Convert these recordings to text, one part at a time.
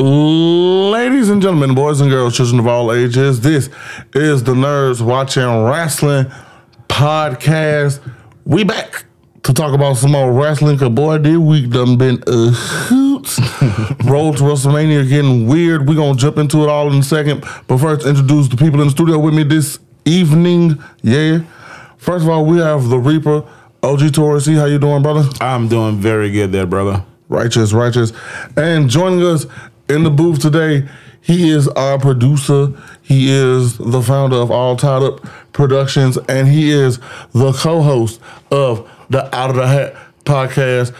Ladies and gentlemen, boys and girls, children of all ages, this is the Nerds Watching Wrestling podcast. We back to talk about some more wrestling, cause boy, this week done been a hoot. Road to WrestleMania getting weird. we gonna jump into it all in a second. But first, introduce the people in the studio with me this evening. Yeah. First of all, we have the Reaper, OG Taurus. How you doing, brother? I'm doing very good there, brother. Righteous, righteous. And joining us in the booth today. He is our producer. He is the founder of All Tied Up Productions, and he is the co-host of the Out of the Hat podcast.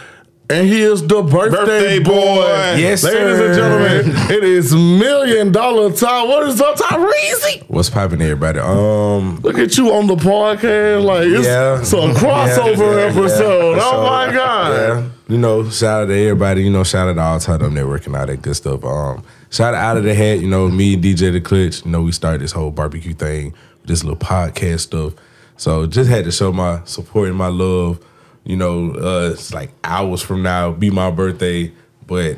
And he is the birthday, Birthday boy. Yes, Ladies sir. and gentlemen, it is million dollar time. What is up, Tyrese? What's popping, everybody? Um, Look at you on the podcast. Like, it's yeah, some crossover Yeah, yeah, episode. yeah, oh so, my God. You know, shout out to everybody. You know, shout out to all Tied Up Network and all that good stuff. Um, shout out out of the hat. You know, me and DJ the Clutch. You know, we started this whole barbecue thing, this little podcast stuff. So just had to show my support and my love. You know, uh, it's like hours from now, be my birthday, but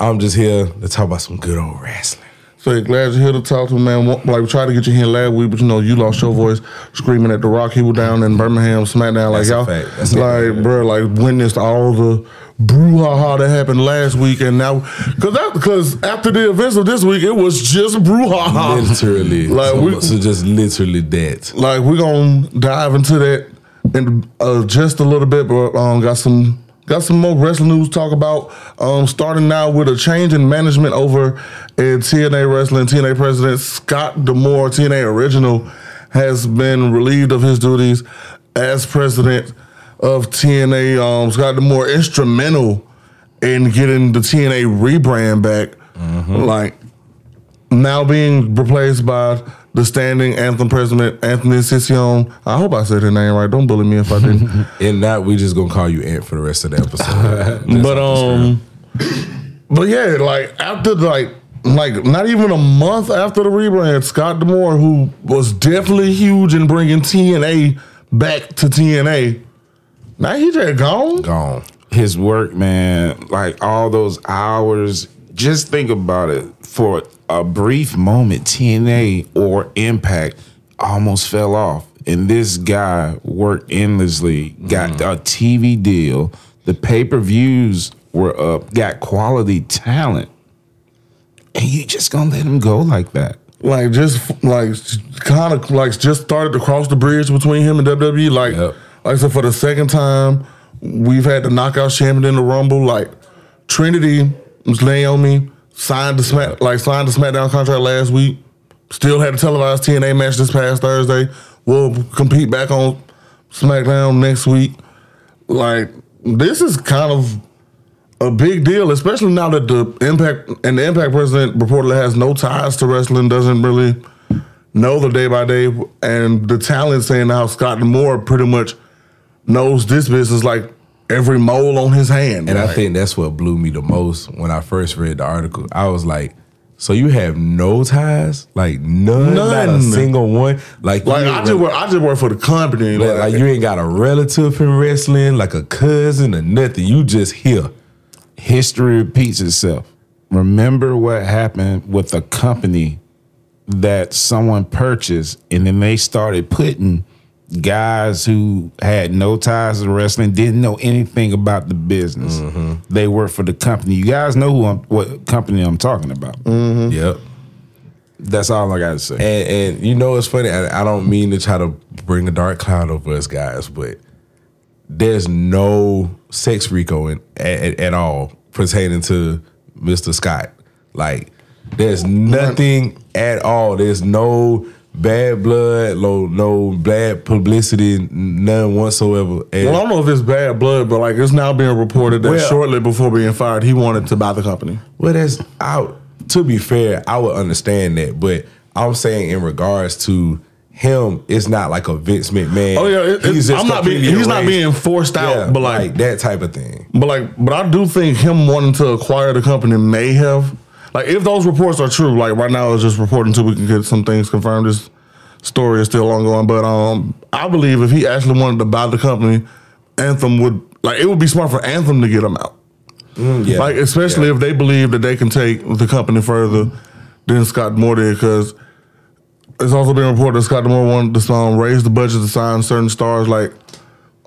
I'm just here to talk about some good old wrestling. So glad you're here to talk to me, man. Like we tried to get you here last week, but you know you lost your voice screaming at the Rock. He was down in Birmingham, SmackDown. Like That's y'all, fact. That's a like bro, like witnessed all the brouhaha that happened last week, and now because that because after the events of this week, it was just brouhaha. Literally, Like, so, we- so just literally that. like we're gonna dive into that in uh, just a little bit, but um, got some got some more wrestling news to talk about. Um, starting now with a change in management over in TNA Wrestling. TNA President Scott D'Amore, TNA Original, has been relieved of his duties as president of TNA. Um, Scott D'Amore instrumental in getting the TNA rebrand back. Like now being replaced by the standing anthem president Anthony Sission. I hope I said her name right. Don't bully me if I didn't. And not we just gonna call you Ant for the rest of the episode. But off the screen. um, but yeah, like after like like not even a month after the rebrand, Scott D'Amore, who was definitely huge in bringing TNA back to TNA, now he just gone. gone. His work, man, like all those hours. Just think about it. For a brief moment, TNA or Impact almost fell off, and this guy worked endlessly. Got mm. a TV deal. The pay per views were up. Got quality talent, and you just gonna let him go like that? Like just like kind of like just started to cross the bridge between him and WWE. Like Yep. like said, for the second time, we've had the knockout champion in the Rumble. Like Trinity me. Signed the smack like signed the SmackDown contract last week. Still had a televised TNA match this past Thursday. We'll compete back on SmackDown next week. Like this is kind of a big deal, especially now that the Impact and the Impact president reportedly has no ties to wrestling, doesn't really know the day by day, and the talent saying how Scott Moore pretty much knows this business like every mole on his hand. And I think that's what blew me the most when I first read the article. I was like, so you have no ties? Like none, not a single one? Like, like you I just re- work, I just work for the company. like, like, you ain't got a relative in wrestling, like a cousin or nothing. You just here. history repeats itself. Remember what happened with a company that someone purchased, and then they started putting guys who had no ties to wrestling, didn't know anything about the business. Mm-hmm. They work for the company. You guys know who I'm, what company I'm talking about. Mm-hmm. Yep. That's all I got to say. And and you know it's funny. I, I don't mean to try to bring a dark cloud over us guys, but there's no sex Rico in, at, at all pertaining to Mr. Scott. Like there's nothing at all. There's no bad blood, no no bad publicity, none whatsoever. And well, I don't know if it's bad blood, but like it's now being reported that Well- shortly before being fired, he wanted to buy the company. Well, that's out. To be fair, I would understand that, but I'm saying in regards to him, it's not like a Vince McMahon. Oh yeah, it, He's just I'm not being he's not being forced out, Yeah, but like that type of thing. But like, but I do think him wanting to acquire the company may have, like, if those reports are true. Like right now, it's just reporting until we can get some things confirmed. This story is still ongoing, but um, I believe if he actually wanted to buy the company, Anthem would like it would be smart for Anthem to get him out. yeah. Like especially if they believe that they can take the company further than Scott Moore did, because it's also been reported that Scott Moore wanted to um, raise the budget to sign certain stars. Like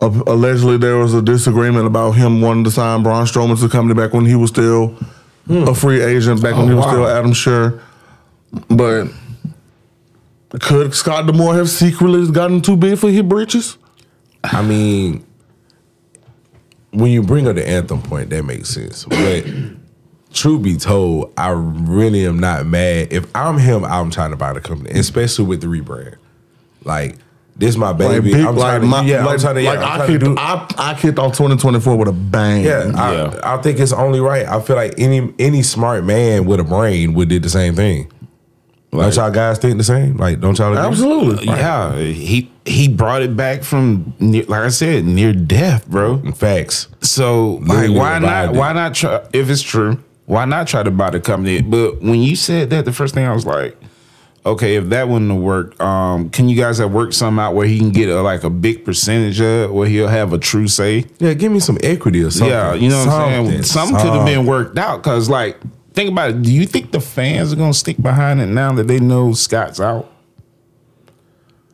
uh, allegedly, there was a disagreement about him wanting to sign Braun Strowman to the company back when he was still a free agent, back when he was oh, wow. still Adam Scherr. But could Scott D'Amore have secretly gotten too big for his britches? I mean, when you bring up the anthem point, that makes sense. But truth be told, I really am not mad. If I'm him, I'm trying to buy the company, especially with the rebrand. Like, this my Like, baby. big, I'm like, trying to, my, yeah, like, I'm trying to, yeah, like I'm I, trying to kicked, do, I, I kicked off 2024 with a bang. yeah, I, Yeah. I think it's only right. I feel like any any smart man with a brain would did the same thing. don't y'all guys think the same? Like, don't y'all agree? absolutely. Uh, yeah, he he brought it back from near, like I said, near death, bro. Facts. So like, why not? Why not try? If it's true, why not try to buy the company? But when you said that, the first thing I was like, okay, if that wouldn't have worked, um, can you guys have worked something out where he can get a, like a big percentage of, it, where he'll have a true say? Yeah, give me some equity or something. Yeah, you know what I'm saying. Something, Something could have been worked out because, like, think about it. Do you think the fans are gonna stick behind it now that they know Scott's out?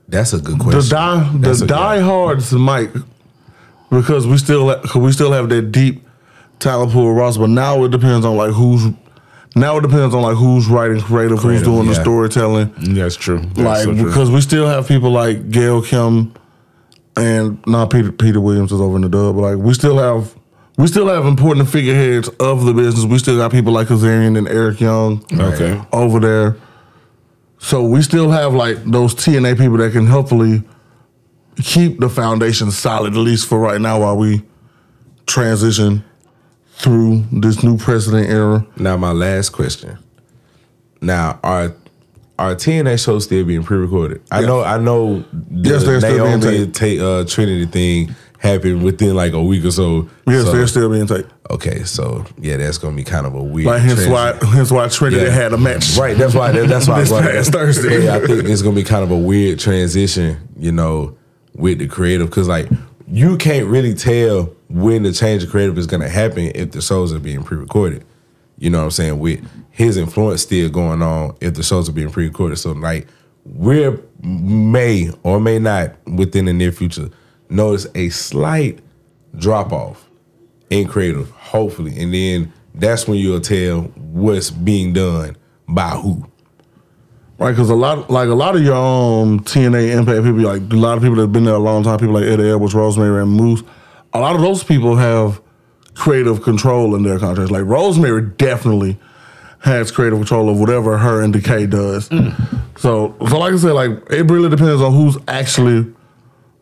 That's a good The question. die That's the a- diehards might because we still cause we still have that deep talent pool roster, but now it depends on like who's now it depends on like who's writing creative, who's Creative, doing the storytelling. That's true. like because we still have people like Gail Kim and not Peter Peter Williams is over in the dub, but like we still have we still have important figureheads of the business. We still got people like Kazarian and Eric Young Okay. over there. So we still have like those TNA people that can hopefully keep the foundation solid, at least for right now, while we transition through this new president era. Now, my last question. Now, are are TNA shows still being pre-recorded? I Yes. know, I know. The Yes, they're still being taped. ta- uh, Trinity thing happened within like a week or so. Yes, So- they're still being taken. okay. So yeah, that's gonna be kind of a weird. Like hence why hence why Trinity Yeah. had a match. Right. That's why. that- That's why. This past. Thursday. Yeah, I think it's gonna be kind of a weird transition. You know, with the creative, because like you can't really tell when the change of creative is gonna happen if the shows are being pre-recorded. You know what I'm saying? With his influence still going on, if the shows are being pre-recorded, so like we're may or may not within the near future notice a slight drop off in creative, hopefully, and then that's when you'll tell what's being done by who. Right, because a lot, like a lot of your um, TNA Impact people, like a lot of people that have been there a long time, people like Eddie Edwards, Rosemary, and Moose, a lot of those people have creative control in their contracts. Like Rosemary definitely has creative control of whatever her and Decay does. Mm. So, so like I said, like it really depends on who's actually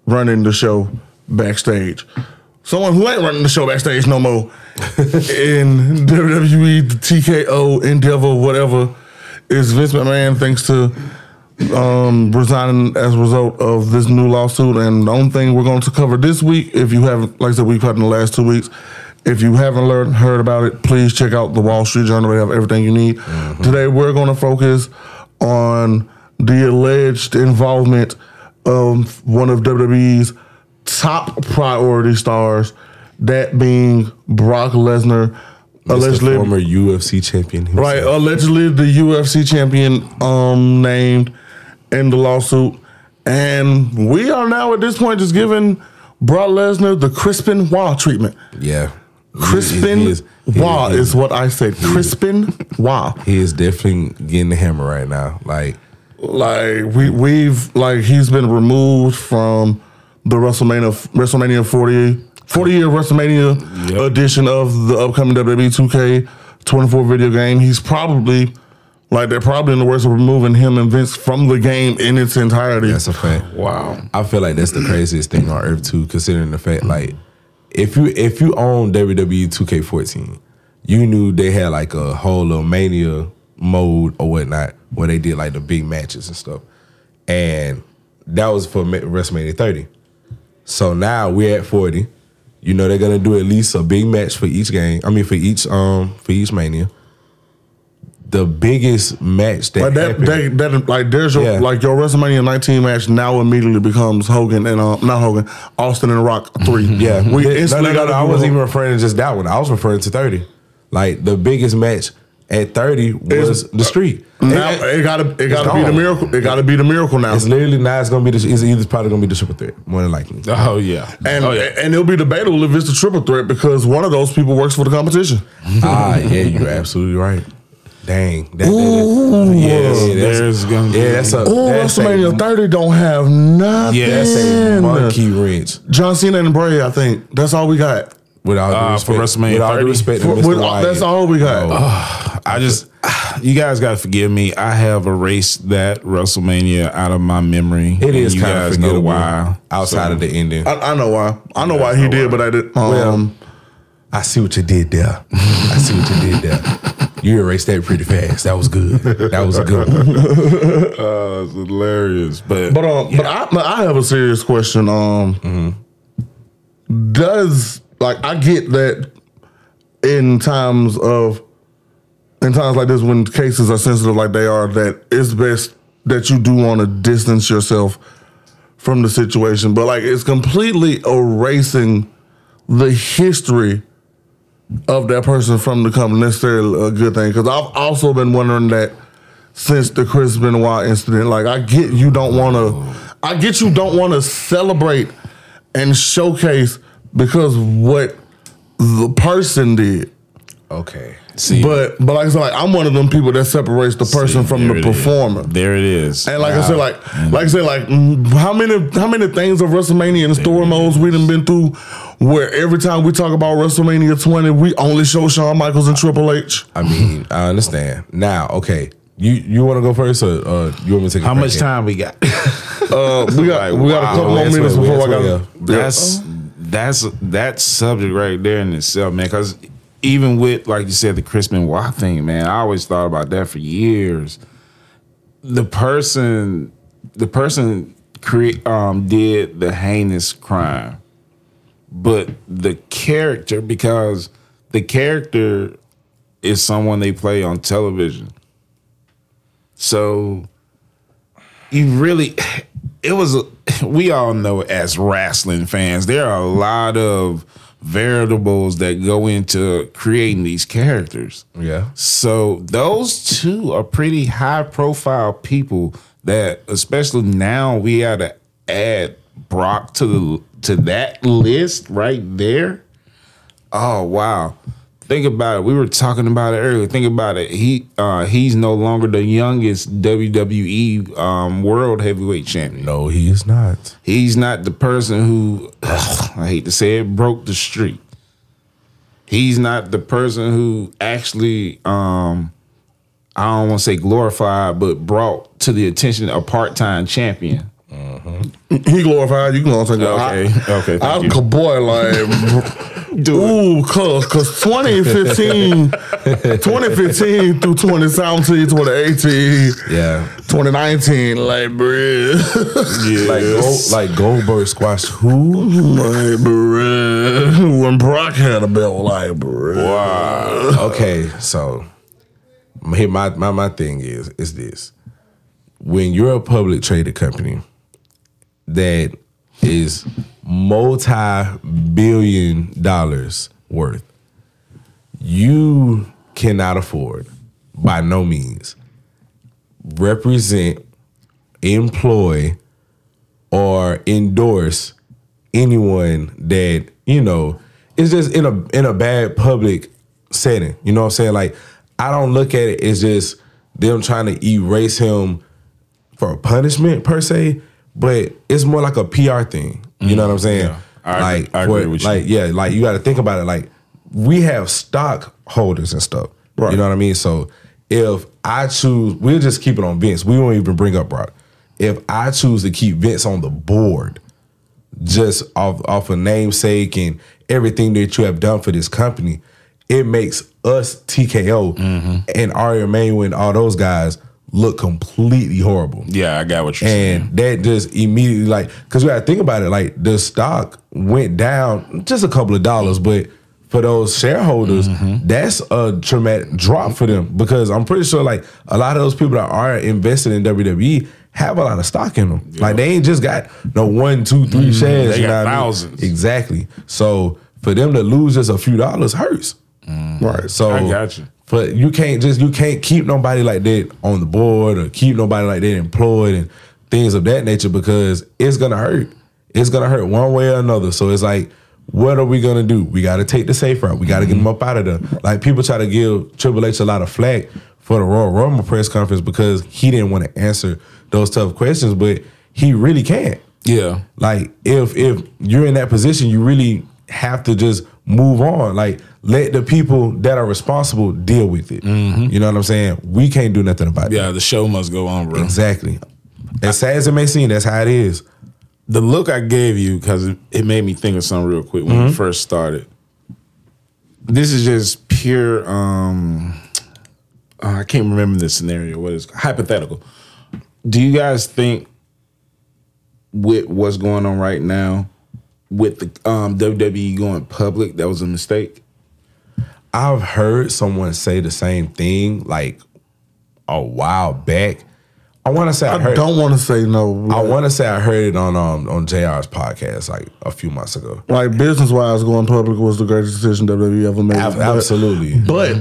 running the show backstage. Someone who ain't running the show backstage no more in WWE, the TKO, Endeavor, whatever, is Vince McMahon thanks to um, resigning as a result of this new lawsuit. And the only thing we're going to cover this week, if you haven't, like I said, we've had in the last two weeks. If you haven't learned, heard about it, please check out the Wall Street Journal. They have everything you need. Today, we're going to focus on the alleged involvement of one of WWE's top priority stars, that being Brock Lesnar, Mr. allegedly former UFC champion. himself. Right, allegedly the UFC champion um named in the lawsuit. And we are now at this point just giving Brock Lesnar the Chris Benoit treatment. Yeah. Crispin He is- he Wah is- is what I said. Chris Benoit. He is definitely getting the hammer right now. Like, Like we we've like he's been removed from the WrestleMania WrestleMania 40 40 year WrestleMania edition of the upcoming WWE 2K 24 video game. He's probably like they're probably in the worst of removing him and Vince from the game in its entirety. that's a fact. Wow. I feel like that's the craziest thing on earth too, considering the fact like if you if you own WWE 2K14, you knew they had like a whole little mania mode or whatnot where they did like the big matches and stuff, and that was for Ma- WrestleMania 30. So now we're at 40. You know they're gonna do at least a big match for each game. I mean for each um for each mania. The biggest match that, Like that, happened. that, that, like there's your Yeah. like your WrestleMania 19 match now immediately becomes Hogan and um not Hogan, Austin and Rock 3 yeah, we no, instantly no, no, got no, I wasn't even referring to just that one. I was referring to thirty. Like the biggest match at thirty was the street. now. And- It gotta it gotta be the miracle. It gotta be the miracle now. It's literally now. It's gonna be. The, it's either probably gonna be the triple threat, more than likely. Oh yeah. And oh yeah. and it'll be debatable if it's the triple threat because one of those people works for the competition. ah, yeah, you're absolutely right. Dang, that, that, Ooh. yeah, that's, There's gonna be- yeah, that's a Oh, that's a, WrestleMania 30 don't have nothing. Yeah, that's a monkey wrench. John Cena and Bray, I think that's all we got. With all due Uh, for respect, WrestleMania with all due 30? respect, For- with- Wyatt. that's all we got. I just, you guys got to forgive me. I have erased that WrestleMania out of my memory. It is you kind of guys know why. outside So- of the ending. I, I know why. I know why he did, but I did. Um, Well, I see what you did there. I see what you did there. You erased that pretty fast. That was good. That was a good one. Uh, it's hilarious, but But um, but I, but I have a serious question. Um, does like I get that in times of in times like this when cases are sensitive like they are, that it's best that you do want to distance yourself from the situation. But like it's completely erasing the history of that person from the becoming necessarily a good thing. Because I've also been wondering that since the Chris Benoit incident. Like I get you don't want to, I get you don't want to celebrate and showcase because what the person did. Okay. See, But but like I said, like I'm one of them people that separates the person see, from the it is. performer. There it is. And like I said, like like I said, like mm, how many how many things of WrestleMania and story modes we done been through, where every time we talk about WrestleMania 20, we only show Shawn Michaels and Triple H. I mean, I understand. Now, okay. You you want to go first, or uh, you want me to take? How crack much at it? time we got? Uh, we got we got a couple more minutes before I last got. one, That's that's that subject right there in itself, man. Because even with like you said, the Chris Benoit thing, man, I always thought about that for years. The person, the person create um did the heinous crime, but the character because the character is someone they play on television. So you really it was we all know as wrestling fans there are a lot of variables that go into creating these characters. Yeah. so those two are pretty high profile people that especially now we had to add brock to the to that list right there. Oh wow think about it we were talking about it earlier think about it he uh he's no longer the youngest wwe um world heavyweight champion No, he is not. He's not the person who I hate to say it broke the streak. He's not the person who actually um I don't want to say glorified, but brought to the attention a part-time champion. He glorified. You can go. Okay, I, okay, thank I, you. could boy like. Ooh, cause, cause 2015, 2015 through 2017, 2018, Yeah. 2019, like, bruh. Yeah. Like Gold, like Goldberg squashed who? like, bruh. When Brock had a belt, like, bruh. wow. Okay, so my, my my thing is is this. When you're a public traded company that is multi-billion dollars worth, you cannot afford by no means represent, employ, or endorse anyone that you know is just in a in a bad public setting. You know what I'm saying? Like I don't look at it as just them trying to erase him for punishment per se, but it's more like a PR thing. You know what I'm saying? Yeah. I agree- like I agree for- with you. like yeah, like you got to think about it. Like we have stockholders and stuff. Right. You know what I mean? So if I choose, we'll just keep it on Vince. We won't even bring up Brock. If I choose to keep Vince on the board, just off off a namesake and everything that you have done for this company, it makes us TKO Mm-hmm. and Ari Emanuel and all those guys look completely horrible. Yeah, I got what you're saying. And that just immediately like because we gotta think about it, like the stock went down just a couple of dollars, but for those shareholders, Mm-hmm. that's a traumatic drop for them because I'm pretty sure like a lot of those people that are invested in WWE have a lot of stock in them. Like they ain't just got no one, two, three shares. Mm-hmm. They you got know what I mean? thousands. Exactly. So for them to lose just a few dollars hurts. Right. So I got you. But you can't just you can't keep nobody like that on the board or keep nobody like that employed and things of that nature because it's gonna hurt. It's gonna hurt one way or another. So it's like, what are we gonna do? We gotta take the safe route. We gotta get them up out of there. Like people try to give Triple H a lot of flack for the Royal Rumble press conference because he didn't want to answer those tough questions, but he really can't. Yeah. Like if if you're in that position, you really have to just move on. Like let the people that are responsible deal with it. You know what I'm saying? We can't do nothing about it. Yeah, the show must go on, bro. Exactly. As sad as it may seem, that's how it is. the look I gave you because it, made me think of something real quick when we first started. This is just pure. um uh, I can't remember the scenario. What is hypothetical? Do you guys think with what's going on right now with the um, WWE going public that was a mistake? I've heard someone say the same thing like a while back. I want to say I, I heard. don't want to say no. I want to say I heard it on um on JR's podcast like a few months ago. like business wise, going public was the greatest decision WWE ever made. Ab- But- absolutely. But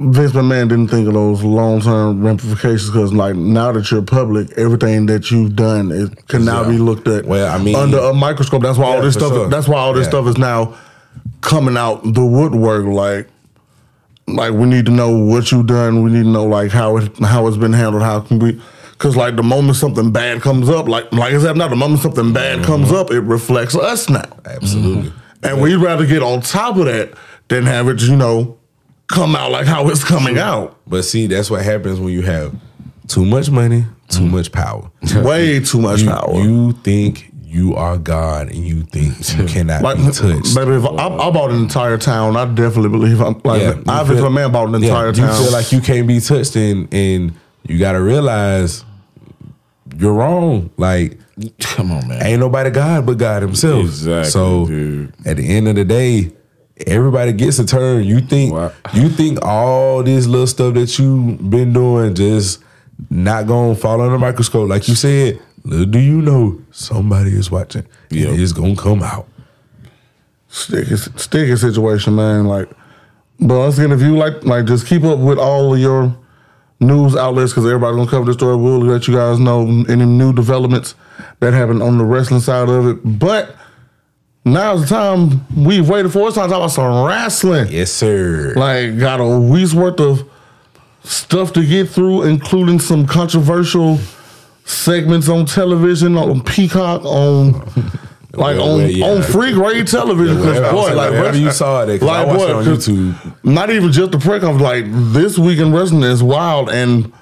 Vince McMahon didn't think of those long term ramifications because, like, now that you're public, everything that you've done it can now Yeah. be looked at. Well, I mean- under a microscope. That's why all this stuff. sure. That's why all this Yeah. stuff is now coming out the woodwork. Like, like we need to know what you've done. We need to know like how it how it's been handled. How can we? Because like the moment something bad comes up, like like I said, now the moment something bad Mm-hmm. comes up, it reflects us now. Absolutely. And we'd rather get on top of that than have it, you know, come out like how it's coming out. But see, that's what happens when you have too much money, too mm-hmm. much power. Way too much you, power. You think you are God and you think you cannot like, be touched. baby, if I, I bought an entire town, I definitely believe I'm like, you obviously, feel- a man bought an yeah, entire you feel like you can't be touched and and you gotta realize you're wrong. Like Come on, man. ain't nobody God but God himself. Exactly, So dude. at the end of the day, everybody gets a turn. You think Wow. you think all this little stuff that you been doing just not gonna fall under the microscope. Like you said, little do you know somebody is watching. Yep. It's gonna come out. sticky, sticky situation, man. Like, but once again, if you like, like, just keep up with all of your news outlets because everybody's gonna cover the story. We'll let you guys know any new developments that happen on the wrestling side of it. But now's the time we've waited for. It's time to talk about some wrestling. Yes, sir. Like, got a week's worth of stuff to get through, including some controversial segments on television, on Peacock, on like on yeah. on free grade television. Because wherever- boy, like wherever rest- you saw it, 'cause I watched it on YouTube. Not even just the press conference. Like this week in wrestling is wild, and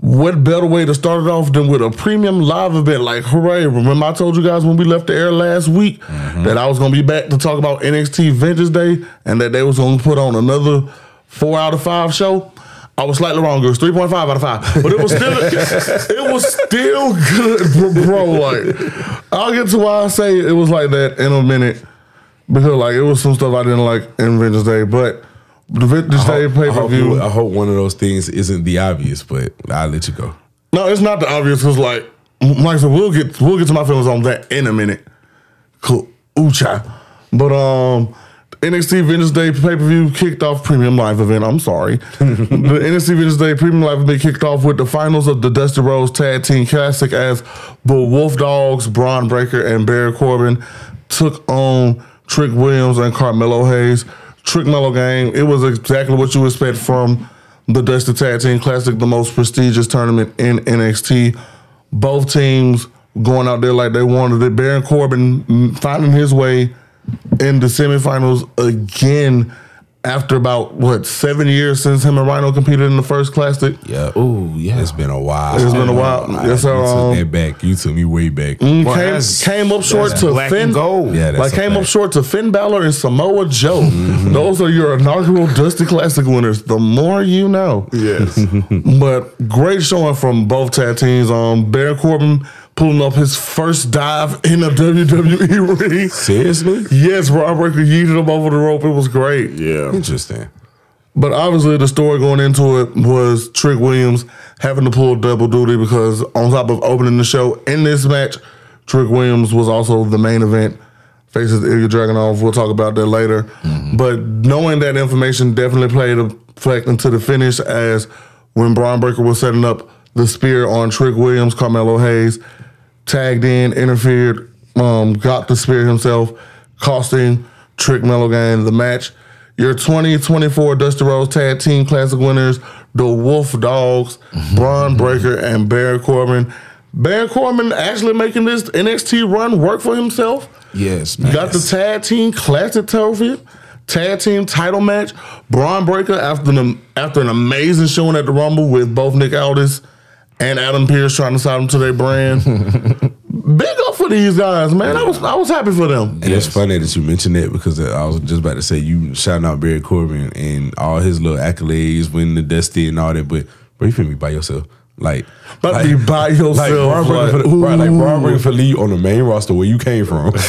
what better way to start it off than with a premium live event? Like hooray! Remember I told you guys when we left the air last week Mm-hmm. that I was gonna be back to talk about NXT Vengeance Day, and that they was gonna put on another four out of five show. I was slightly wrong. It was three point five out of five, but it was still it was still good, bro. bro. Like I'll get to why I say it was like that in a minute because like it was some stuff I didn't like in Vengeance Day, but the Vengeance Day pay per view. I hope one of those things isn't the obvious, but I'll let you go. No, it's not the obvious because like like I said, we'll get we'll get to my feelings on that in a minute. Cool. Ooh, child. But um NXT Vengeance Day pay per view kicked off premium live event. I'm sorry. the NXT Vengeance Day premium live event kicked off with the finals of the Dusty Rhodes Tag Team Classic as the Wolf Dogs, Bron Breakker, and Baron Corbin took on Trick Williams and Carmelo Hayes. Trick Mello game. It was exactly what you expect from the Dusty Tag Team Classic, the most prestigious tournament in NXT. Both teams going out there like they wanted it. Baron Corbin finding his way in the semifinals again after about what seven years since him and Rhyno competed in the first classic. Yeah. Ooh, yeah. It's been a while. It's been a while. I- Yes, sir, You um, took that back. You took me way back. came, that's- came up short that's to black Finn and gold. Yeah, that's like a came up short to Finn Balor and Samoa Joe. Those are your inaugural Dusty Classic winners. The more you know. Yes. But great showing from both tag teams. Um, Baron Corbin pulling up his first dive in a WWE ring. Seriously? Yes, Bron Breakker yeeted him over the rope. It was great. Yeah. Interesting. But obviously, the story going into it was Trick Williams having to pull double duty because on top of opening the show in this match, Trick Williams was also the main event. Faces Ilja Dragunov. We'll talk about that later. Mm-hmm. But knowing that information definitely played a fleck into the finish as when Bron Breakker was setting up the spear on Trick Williams, Carmelo Hayes tagged in, interfered, um, got the spear himself, costing Trick Mellogan the match. Your 2024 Dusty Rhodes Tag Team Classic winners, the Wolf Dogs, Bron Breakker, and Baron Corbin. Baron Corbin actually making this NXT run work for himself. Yes, man. Got the tag team classic trophy, tag team title match. Bron Breakker after an after an amazing showing at the Rumble with both Nick Aldis and Adam Pearce trying to sign them to their brand. Big up for these guys, man. I was I was happy for them. And it's funny that you mentioned that because I was just about to say you shouting out Baron Corbin and all his little accolades, winning the Dusty and all that, but bro, you finna be by yourself. Like, But like, be by yourself. like Bron Breakker like, for the, bro, like Braun. Breaker for lead on the main roster where you came from.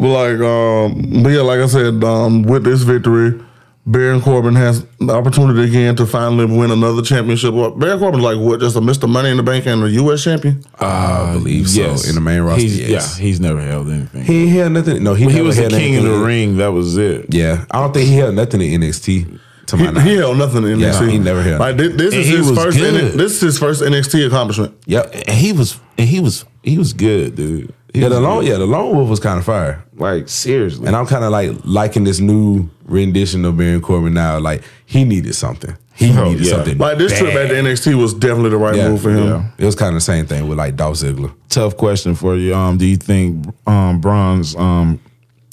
Like, um, but yeah, like I said, um, with this victory, Baron Corbin has the opportunity again to finally win another championship. Well, Baron Corbin's like what, just a Mr. Money in the Bank and a U.S. champion? Uh, I believe so. In the main roster, He's, yes. Yeah, he's never held anything. He ain't had nothing. No, he, he was the king of anything. the ring. That was it. Yeah, I don't think he held nothing in NXT. To my He, knowledge. he held nothing in Yeah, NXT. he never held Like this, this is his first. good. This is his first NXT accomplishment. Yep. And he was and he was he was good, dude. He Yeah, the was long good. yeah, the lone wolf was kind of fire. like seriously. And I'm kind of like liking this new rendition of Baron Corbin now. Like he needed something. He Oh, needed yeah. something. Like this trip at the NXT was definitely the right yeah, move for him. yeah. It was kind of the same thing with like Dolph Ziggler. Tough question for you. Um, do you think um Bron's um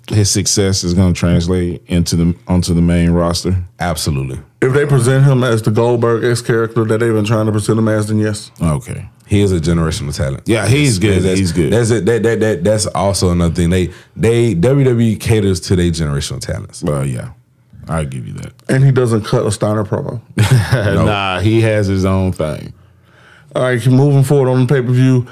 his success is going to translate into the onto the main roster? Absolutely. If they present him as the Goldberg X character that they've been trying to present him as, then yes. Okay. He is a generational talent. Yeah, he's good. That's, He's good. That's it. That, that, that, that's also another thing. They they WWE caters to their generational talents. Well, yeah, I'll give you that. And he doesn't cut a Steiner promo. Nah, he has his own thing. All right, moving forward on the pay per view.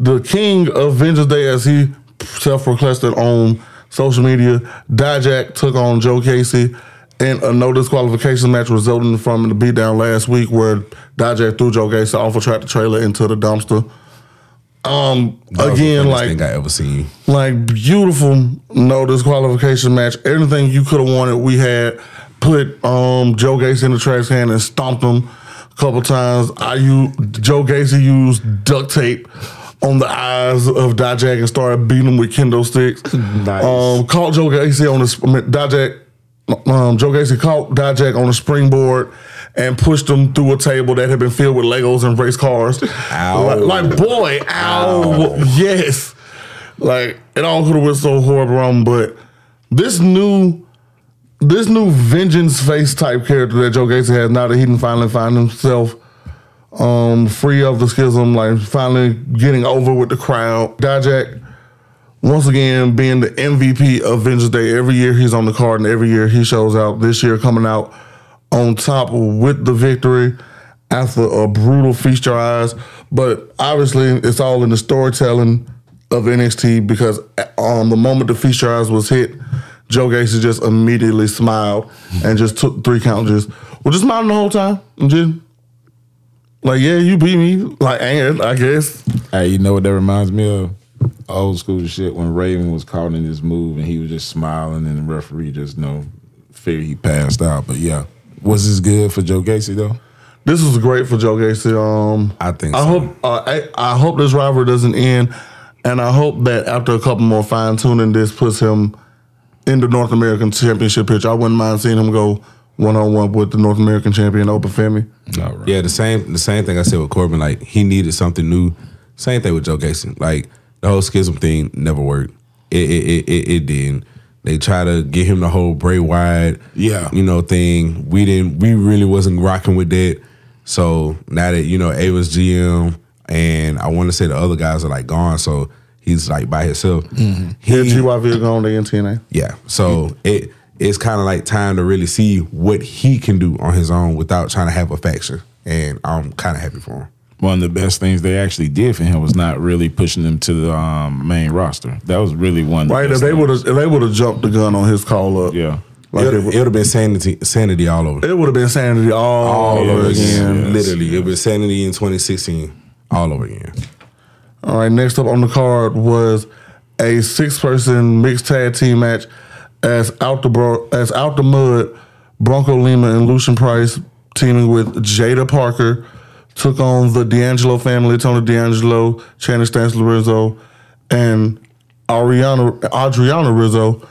The king of Vengeance Day, as he self proclaimed on social media, Dijak took on Joe Gacy in a no disqualification match resulting from the beatdown last week where Dijak threw Joe Gacy off a tractor trailer into the dumpster. Um, That again, like thing I ever seen. like beautiful no disqualification match. Everything you could have wanted, we had. Put um, Joe Gacy in the trash can and stomped him a couple times. I used Joe Gacy used duct tape on the eyes of Dijak and started beating him with kendo sticks. Nice. Um, caught Joe Gacy on the I mean, Dijak. Um, Joe Gacy caught Dijak on the springboard and pushed him through a table that had been filled with Legos and race cars. Ow. Like, like, boy, ow, yes. Like it all could have went so horrible wrong, but this new this new vengeance face type character that Joe Gacy has now that he can finally find himself um free of the schism, like finally getting over with the crowd. Dijak once again being the MVP of Vengeance Day. Every year he's on the card and every year he shows out. This year coming out on top with the victory after a brutal feast your eyes. But obviously it's all in the storytelling of NXT because um, the moment the feast your eyes was hit, Joe Gacy just immediately smiled and just took three count just was just smiling the whole time. Just like, yeah, you beat me. Like, and I guess. Hey, you know what that reminds me of? Old school shit when Raven was caught in this move and he was just smiling and the referee just you know figured he passed out. But yeah, was this good for Joe Gacy though? This was great for Joe Gacy. Um, I think I so. hope uh, I, I hope this rivalry doesn't end, and I hope that after a couple more fine tuning, this puts him in the North American Championship picture. I wouldn't mind seeing him go one on one with the North American champion Oba Femi. All right. Yeah, the same the same thing I said with Corbin. Like he needed something new. Same thing with Joe Gacy. Like the whole schism thing never worked. It it it, it, it didn't. They try to get him the whole Bray Wyatt, Yeah. you know, thing. We didn't. We really wasn't rocking with that. So now that you know Ava's GM and I want to say the other guys are like gone, so he's like by himself. Yeah, He- GYV gone to NTNA. yeah. So it it's kind of like time to really see what he can do on his own without trying to have a faction. And I'm kind of happy for him. one of the best things they actually did for him was not really pushing him to the um, main roster. That was really one. Of the Right? If they would have, if they would have jumped the gun on his call up, yeah. like it it, would have been sanity, sanity all over. it would have been sanity all, all over over again. again. Literally, it was sanity in 2016, all over again. All right, next up on the card was a six-person mixed tag team match as out the bro- as out the mud. Bronco Nima and Lucien Price teaming with Jaida Parker took on the D'Angelo family, Tony D'Angelo, Channing Stansel Rizzo, and Ariana Adriana Rizzo.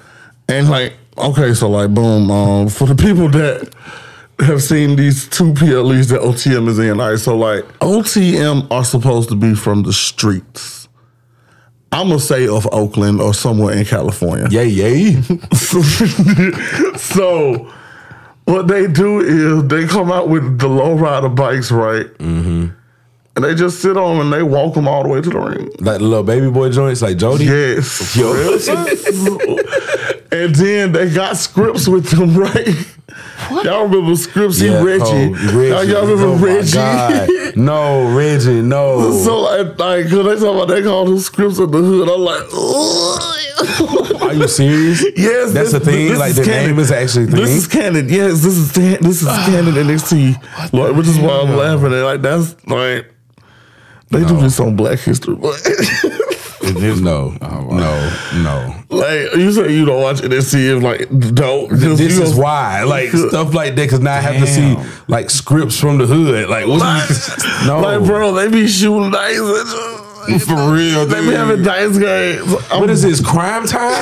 And like, okay, so like, boom, um, for the people that have seen these two PLEs that OTM is in, all right, so like, OTM are supposed to be from the streets. I'm gonna say of Oakland or somewhere in California. Yay, yay. so what they do is they come out with the lowrider bikes, right? Mm-hmm. And they just sit on and they walk them all the way to the ring. like the little baby boy joints, like Jody. Yes. Yo. and then they got scripts with them, right? Y'all remember Scrypts Yeah, and Reggie? oh, Reggie. Y'all, y'all remember Oh my Reggie? God. No, Reggie, no. so like, like, cause they talk about they call them Scripps in the hood. I'm like, Ugh. Are you serious? Yes, That's this- the thing. this Like is the canon. name is actually a thing. This is canon. Yes, this is can- this is canon NXT, Like, which is why I'm laughing at. Like that's like they do this on Black History, but no, Oh, no, no. like you say you don't watch NXT, if like don't. This is why, like stuff like that, because now I have to see like scripts from the hood. Like, what? no, Like, bro, they be shooting dice. For real. they be having dice games. I'm- What is this? Crime time?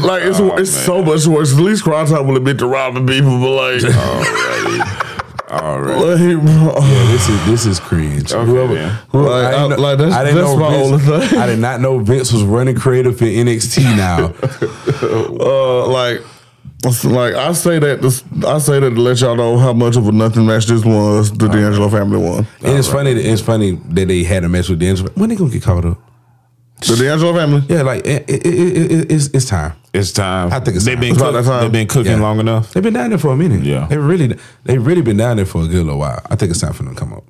Like it's oh, it's so much worse. At least Crime Time will admit to robbing people, but like, oh, All right. like, bro, this is this is cringe. Okay, Whoever, man. Like, I didn't I- know, like, that's- I didn't that's know my only Vince, thing. I did not know Vince was running creative in NXT now. uh, like, like I say that this, I say that to let y'all know how much of a nothing match this was. The D'Angelo family won. and it's funny. that- It's funny that they had a match with D'Angelo. When they gonna get caught up? The D'Angelo family. Yeah, like it, it, it, it, it's it's time. It's time. I think it's they've time. been It's about cook- that time. they've been cooking Yeah. long enough. They've been down there for a minute. Yeah. they really they really been down there for a good little while. I think it's time for them to come up.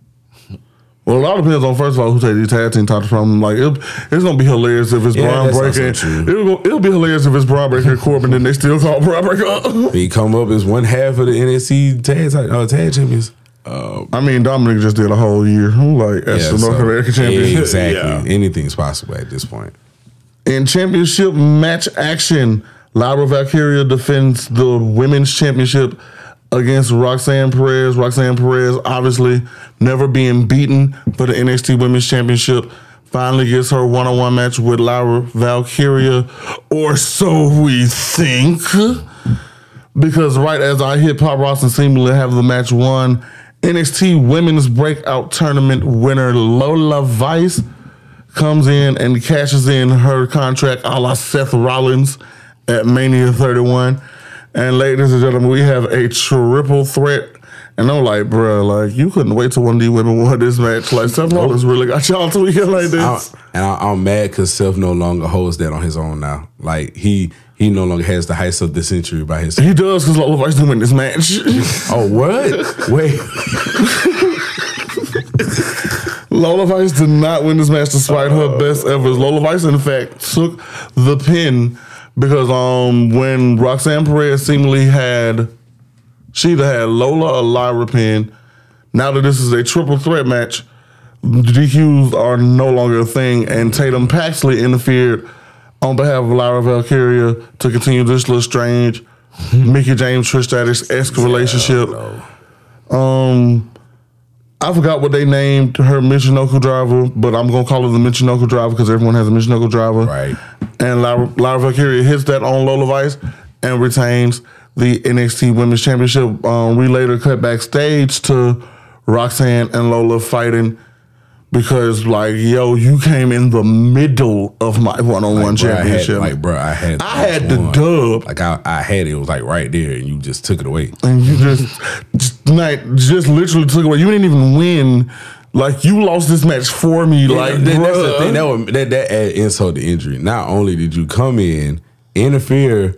Well, a lot depends on first of all who take these tag team titles from. Like, it, it's gonna be hilarious if it's Yeah, Bron Breakker. It'll, it'll be hilarious if it's Bron Breakker and Corbin, and they still call Bron Breakker. He come up as one half of the NXT tag uh, tag champions. I mean, Dominic just did a whole year, like as the North so- American champion. Exactly. Yeah. Anything's possible at this point. In championship match action, Lyra Valkyria defends the women's championship against Roxanne Perez. Roxanne Perez, obviously never being beaten for the NXT Women's Championship, finally gets her one on one match with Lyra Valkyria, or so we think. Because right as I hit Pop Rox and seemingly have the match won, NXT Women's Breakout Tournament winner Lola Vice comes in and cashes in her contract a la Seth Rollins at Mania 31. And ladies and gentlemen, we have a triple threat. And I'm like, bruh, like you couldn't wait till one of these women won this match. Like Seth Rollins really got y'all to tweaking like I, this. and I, I'm mad because Seth no longer holds that on his own now. Like he he no longer has the heights of the century by his. He does because Lola Vice didn't win this match. Oh what? Wait, Lola Vice did not win this match despite her best efforts. Lola Vice, in fact, took the pin because um when Roxanne Perez seemingly had she either had Lola or Lyra pin. Now that this is a triple threat match, the DQs are no longer a thing, and Tatum Paxley interfered on behalf of Lyra Valkyria to continue this little strange Mickie James Trish Stratus esque relationship. Um, I forgot what they named her Michinoku driver, but I'm gonna call her the Michinoku driver because everyone has a Michinoku driver. Right. And Lyra, Lyra Valkyria hits that on Lola Vice and retains the NXT Women's Championship. Um, we later cut backstage to Roxanne and Lola fighting because, like, yo, you came in the middle of my one-on-one Bruh, I had, championship. like bro, I had I had the one. dub. Like I, I had it. It was like right there, and you just took it away. and you just, just like just literally took away. You didn't even win. Like you lost this match for me. like that, that's the thing. That, would, that that add insult to injury. Not only did you come in, interfere,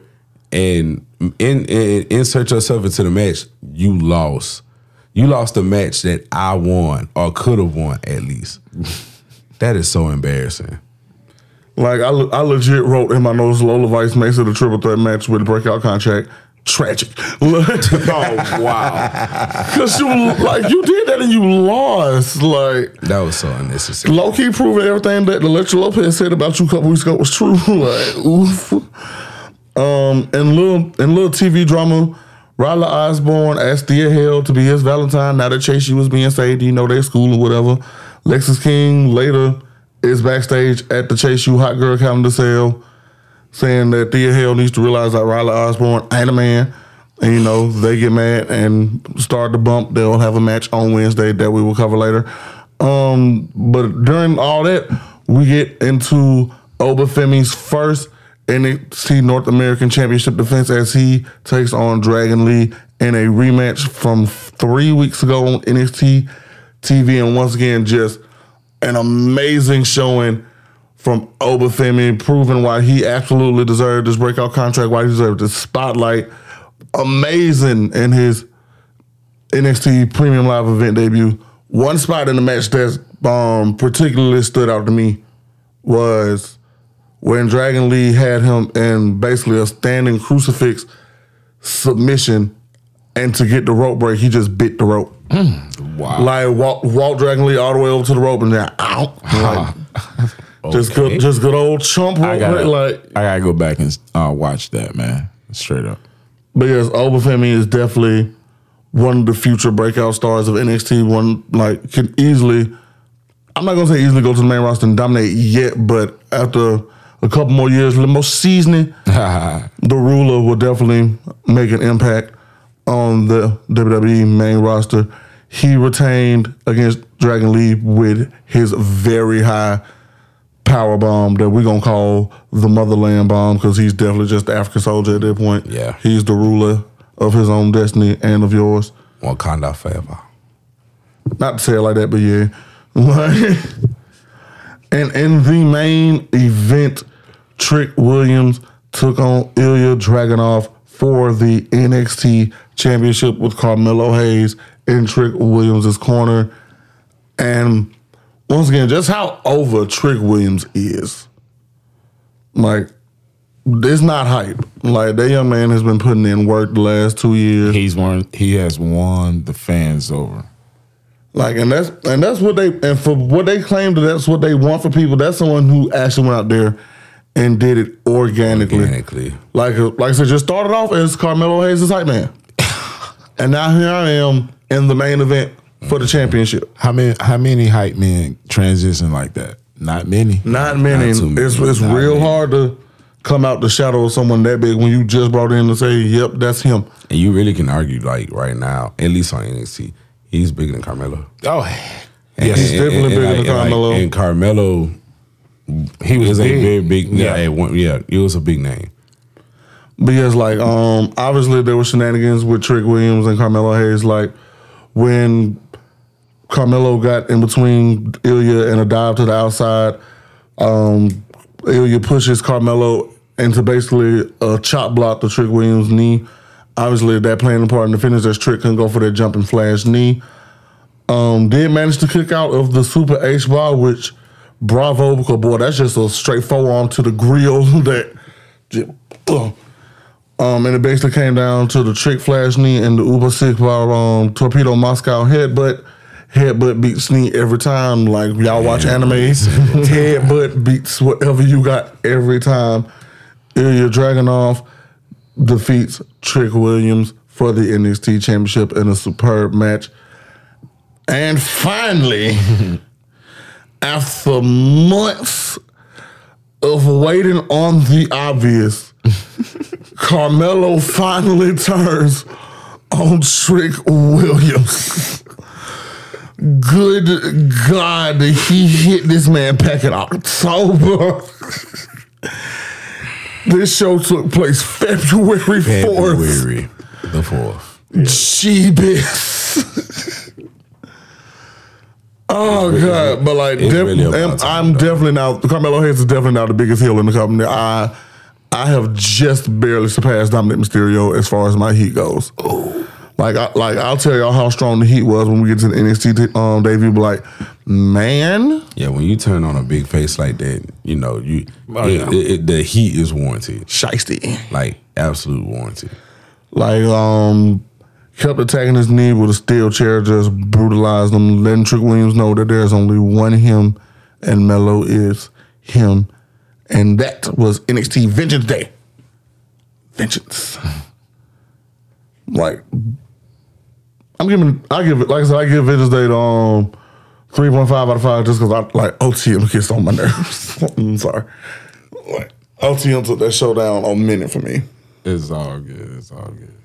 and in, in, insert yourself into the match, you lost. You lost a match that I won or could have won at least. that is so embarrassing. Like I, le- I legit wrote in my notes, Lola Vice makes it a triple threat match with a breakout contract. Tragic. Oh wow! Cause you like you did that and you lost. Like That was so unnecessary. low key proving everything that Elektra Lopez said about you a couple weeks ago was true. like oof. Um and little and little TV drama, Riley Osborne asked Thea Hale to be his Valentine. Now that Chase was being saved, you know, they school or whatever. Lexis King later is backstage at the Chase U Hot Girl calendar sale, saying that Thea Hale needs to realize that Riley Osborne ain't a man. And you know, they get mad and start the bump. They'll have a match on Wednesday that we will cover later. Um, but during all that, we get into Obafemi's first NXT North American Championship defense as he takes on Dragon Lee in a rematch from three weeks ago on NXT TV. And once again, just an amazing showing from Oba Femi, proving why he absolutely deserved this breakout contract, why he deserved this spotlight. Amazing in his NXT Premium Live event debut. One spot in the match that um, particularly stood out to me was when Dragon Lee had him in basically a standing crucifix submission, and to get the rope break, he just bit the rope. Wow! Like walk, walk Dragon Lee all the way over to the rope and then out. Like, Just good, just good old chump rope I gotta. Like, I gotta go back and uh, watch that, man. Straight up. because Oba Femi is definitely one of the future breakout stars of NXT. One like can easily, I'm not gonna say easily go to the main roster and dominate yet, but after a couple more years, a little more seasoning, the ruler will definitely make an impact on the WWE main roster. He retained against Dragon Lee with his very high power bomb that we're gonna call the motherland bomb because he's definitely just the African soldier at that point. Yeah. He's the ruler of his own destiny and of yours. Wakanda forever. Not to say it like that, but yeah. And in the main event, Trick Williams took on Ilja Dragunov for the NXT Championship with Carmelo Hayes in Trick Williams' corner. And once again, just how over Trick Williams is. Like, it's not hype. Like, that young man has been putting in work the last two years. He's won. He has won the fans over. Like and that's and that's what they and for what they claim that that's what they want for people. That's someone who actually went out there and did it organically. Organically. Like like I said, just started off as Carmelo Hayes' hype man, and now here I am in the main event for the championship. How many? How many hype men transition like that? Not many. Not many. Not many. It's it's Not real many. hard to come out the shadow of someone that big when you just brought in to say, "Yep, that's him." And you really can argue, like, right now, at least on NXT, he's bigger than Carmelo. Oh, And- yes. He's definitely bigger than and Carmelo. and Carmelo he was a very big, yeah, Yeah. one- yeah, it was a big name. Because like um obviously there were shenanigans with Trick Williams and Carmelo Hayes. Like when Carmelo got in between Ilja and a dive to the outside, um Ilja pushes Carmelo into basically a chop block to Trick Williams' knee. Obviously that playing a part in the finish as Trick couldn't go for that jumping flash knee. Um did manage to kick out of the super H bar, which bravo because boy, that's just a straight forearm to the grill that just. Um, and it basically came down to the trick flash knee and the Uber six bar um, torpedo Moscow headbutt. Headbutt beats knee every time. Like y'all watch anime, headbutt beats whatever you got every time. Ilja Dragunov defeats Trick Williams for the NXT Championship in a superb match. And finally, after months of waiting on the obvious, Carmelo finally turns on Trick Williams. Good God, he hit this man back in October. this show took place February 4th. February the fourth. Jeebus. oh God! But like, def- really I'm, I'm though. definitely now. Carmelo Hayes is definitely now the biggest heel in the company. I I have just barely surpassed Dominik Mysterio as far as my heat goes. Like, I, like I'll tell y'all how strong the Heat was when we get to the NXT um, debut. But like, man, Yeah, when you turn on a big face like that, you know you Oh, it- yeah. it- it- the heat is warranted, shiesty. like absolute warranted. Like, um, kept attacking his knee with a steel chair, just brutalized him, letting Trick Williams know that there's only one him, and Melo is him, and that was NXT Vengeance Day. Vengeance. like, I'm giving, I give it, like I said, I give Vengeance Day the um, 3.5 out of 5 just because I, like, OTM gets on my nerves. I'm sorry. Like, OTM took that show down a minute for me. It's all good. It's all good.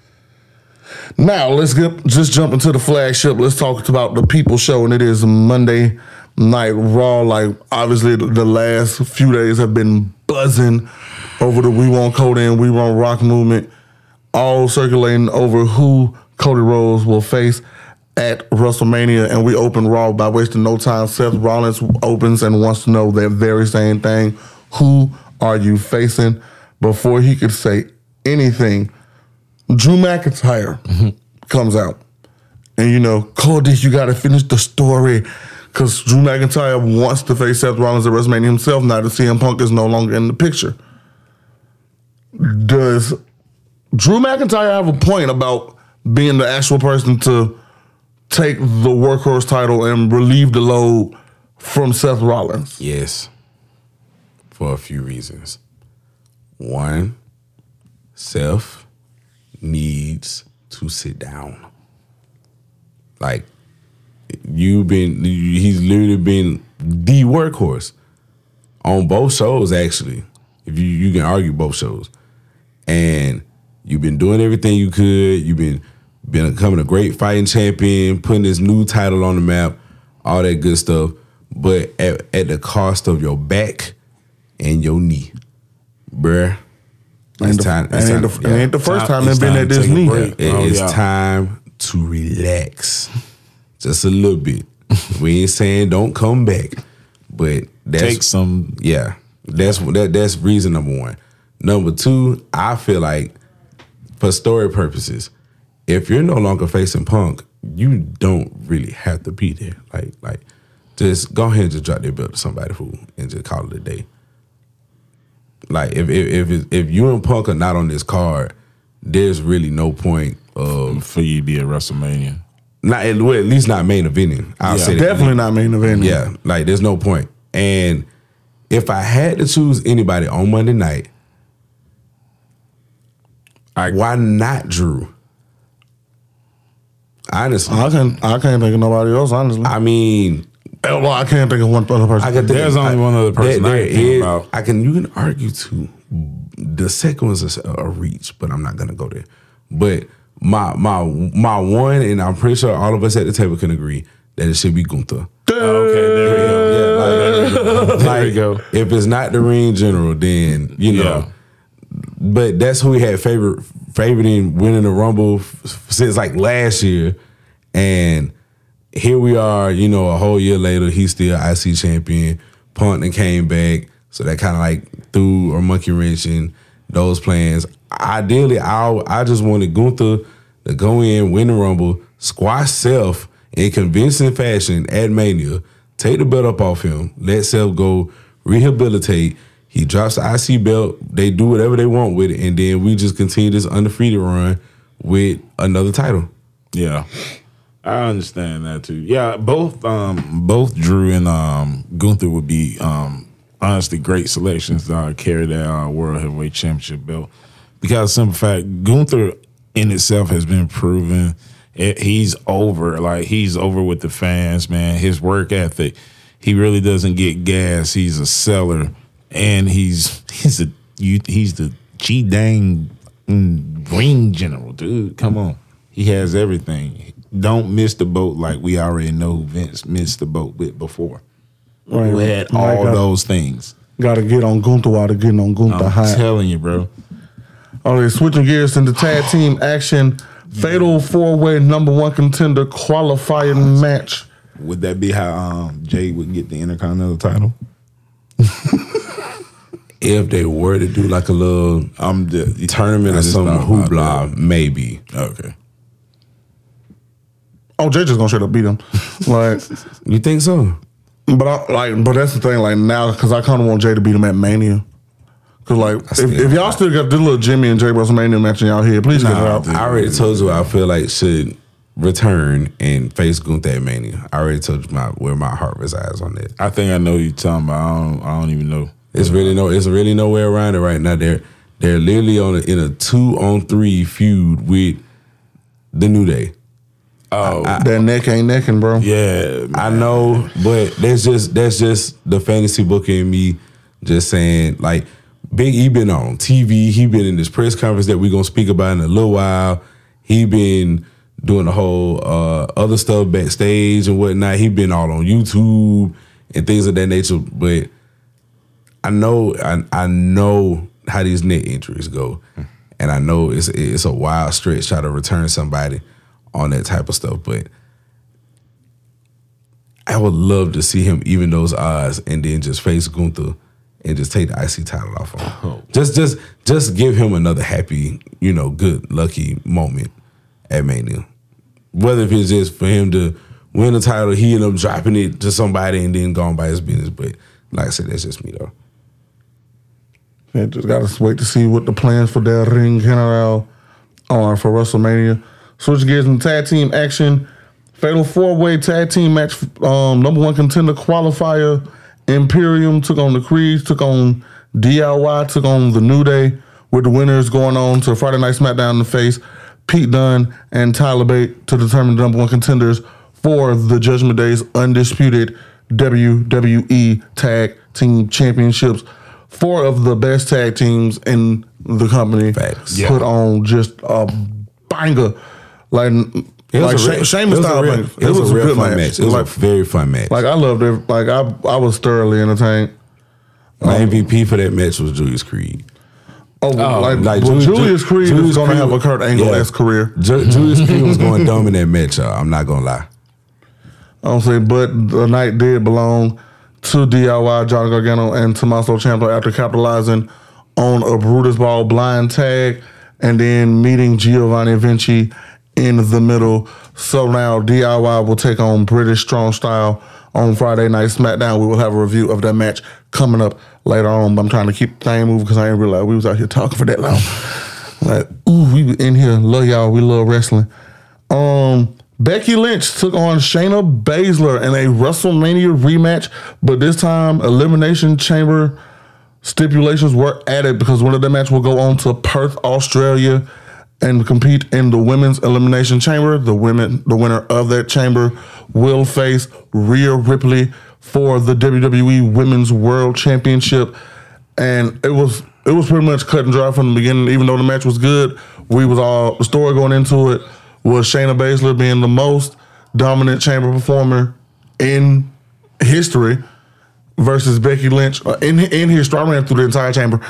Now let's get just jump into the flagship. Let's talk about the People Show, and it is Monday Night Raw. Like obviously, the, last few days have been buzzing over the We Want Cody and We Want Rock movement, all circulating over who Cody Rhodes will face at WrestleMania. And we open Raw by wasting no time. Seth Rollins opens and wants to know that very same thing: Who are you facing? Before he could say anything. Drew McIntyre comes out. And you know, Cody, you got to finish the story. Because Drew McIntyre wants to face Seth Rollins at WrestleMania himself now that CM Punk is no longer in the picture. Does Drew McIntyre have a point about being the actual person to take the workhorse title and relieve the load from Seth Rollins? Yes, for a few reasons. One, Seth needs to sit down. Like you've been, he's literally been the workhorse on both shows. Actually, if you you can argue both shows, and you've been doing everything you could. You've been been becoming a great fighting champion, putting this new title on the map, all that good stuff. But at, at the cost of your back and your knee, bruh. It's the- time. It's ain't time the- ain't the first time it's they've been at this knee. break. It Oh, is yeah. time to relax, just a little bit. we ain't saying don't come back, but that's Take some. yeah, that's that. That's reason number one. Number two, I feel like for story purposes, if you're no longer facing Punk, you don't really have to be there. Like, like, just go ahead and just drop their belt to somebody who and just call it a day. Like, if if if, if you and Punk are not on this card, there's really no point of for you to be at WrestleMania. not at, well, at least not main eventing. I'll Yeah. say that. Definitely not main event. Yeah, like there's no point. And if I had to choose anybody on Monday night, I- why not Drew? Honestly, I can't. I can't think of nobody else. Honestly, I mean, Uh, well, I can't think of one other person. I can think There's of- only one other person I can think about. I can. You can argue too. The second was a, a reach, but I'm not gonna go there. But my my my one, and I'm pretty sure all of us at the table can agree that it should be Gunther. Oh, okay, there we go. Yeah, like, There we go. If it's not the ring general, then you know. Yeah. But that's who we had favorite favoriting winning the rumble f- since like last year, and here we are. You know, a whole year later, he's still IC champion. Punk and came back, so that kind of like threw a monkey wrench in those plans. Ideally, I I just wanted Gunther to go in, win the rumble, squash Self in convincing fashion at Mania, take the belt up off him, let Self go, rehabilitate. He drops the IC belt. They do whatever they want with it, and then we just continue this undefeated run with another title. Yeah. I understand that too. Yeah, both um both Drew and um Gunther would be um honestly great selections to uh, carry that uh, World Heavyweight Championship belt. Because simple fact, Gunther in itself has been proven it, he's over. Like he's over with the fans, man. His work ethic, he really doesn't get gas. He's a seller, and he's he's a he's the G dang mm, ring general, dude. Come on, he has everything. Don't miss the boat like we already know Vince missed the boat with before. Right. Who had Like, all I- those things. Got to get on Gunther while they're getting on Gunther high. I'm high. telling you, bro. Okay, switching gears into tag team action. Fatal four way number one contender qualifying match. Would that be how um, Jay would get the Intercontinental title? If they were to do like a little I'm the tournament I or just some thought hoopla, maybe. Okay. Oh, Jay just gonna straight up beat him. like, You think so? but I like, but that's the thing. Like now, because I kind of want Jay to beat him at Mania. Cause like, if, if y'all still got this little Jimmy and Jay WrestleMania match in y'all head, please get it Nah, out. I already told you I feel like should return and face Gunther at Mania. I already told you my where my heart resides on that. I think I know you talking about. I don't, I don't even know. It's really no, it's really no way around it right now. They're they're literally on a, in a two on three feud with the New Day. Oh, that neck ain't necking, bro. yeah. I know, but that's just that's just the fantasy book in me just saying like Big E been on TV, he been in this press conference that we're gonna speak about in a little while. He been doing the whole uh, other stuff backstage and whatnot. He been all on YouTube and things of that nature. But I know I, I know how these neck injuries go. And I know it's it's a wild stretch try to return somebody on that type of stuff, but I would love to see him even those odds and then just face Gunther and just take the IC title off him. Oh, just just just give him another happy, you know, good, lucky moment at Mania. Whether if it's just for him to win the title, he end up dropping it to somebody and then going by his business. But like I said, that's just me though. Yeah, just gotta wait to see what the plans for their ring general are for WrestleMania. Switch gears in tag team action. Fatal four way tag team match. Um, number one contender qualifier. Imperium took on the Creeds, took on DIY, took on the New Day. With the winners going on to Friday Night SmackDown in the face Pete Dunne and Tyler Bate to determine the number one contenders for the Judgment Day's undisputed WWE Tag Team Championships. Four of the best tag teams in the company Facts. put on just a banger. Like, It like was a real- She- it Sheamus was a style real- banger. It was a real good fun match. It was like, a very fun match. like I loved it. Like I, I was thoroughly entertained. My MVP for that match was Julius Creed. Oh, like, oh. like well, Julius- Julius Creed Julius is going to Creed- have a Kurt Angle esque Yeah. career. Ju- Julius Creed was going dumb in that match. y'all. I'm not gonna lie. I don't say, but the night did belong to DIY, Johnny Gargano, and Tommaso Ciampa after capitalizing on a Brutus Ball blind tag and then meeting Giovanni Vinci in the middle. So now DIY will take on British Strong Style on Friday Night SmackDown. We will have a review of that match coming up later on. But I'm trying to keep the thing moving because I didn't realize we was out here talking for that long. Like, ooh, we in here. Love y'all. We love wrestling. Um, Becky Lynch took on Shayna Baszler in a WrestleMania rematch, but this time Elimination Chamber stipulations were added because one of the match will go on to Perth, Australia, and compete in the women's elimination chamber. The women, the winner of that chamber, will face Rhea Ripley for the WWE Women's World Championship. And it was it was pretty much cut and dry from the beginning. Even though the match was good, we was all the story going into it was Shayna Baszler being the most dominant chamber performer in history versus Becky Lynch uh, in in history. I ran through the entire chamber.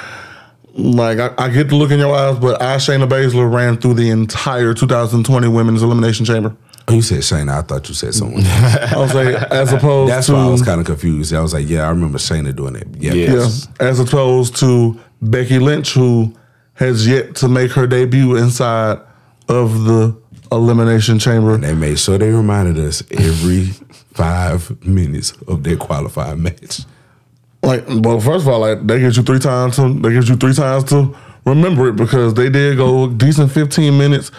Like I, I get the look in your eyes, but I Shayna Baszler ran through the entire 2020 Women's Elimination Chamber. Oh, you said Shayna. I thought you said someone. I was like, as opposed That's to why I was kind of confused. I was like, yeah, I remember Shayna doing it. Yeah. Yeah. yeah, as opposed to Becky Lynch, who has yet to make her debut inside of the Elimination Chamber. They made sure they reminded us every five minutes of their qualifying match. Like, well, first of all, like they gives you three times to they gives you three times to remember it because they did go decent fifteen minutes.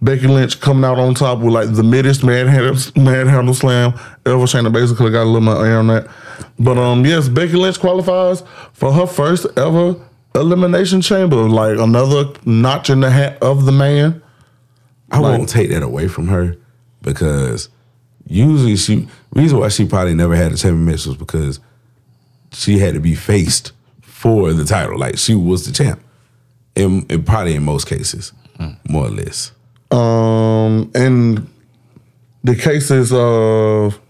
Becky Lynch coming out on top with like the middest mad handle, mad handle slam ever. Shayna basically got a little more air on that, but um, yes, Becky Lynch qualifies for her first ever elimination chamber. Like another notch in the hat of the man. I Like- won't take that away from her because usually she reason why she probably never had a champion match was because she had to be faced for the title. Like she was the champ. In probably in most cases, more or less. Um, in the cases of,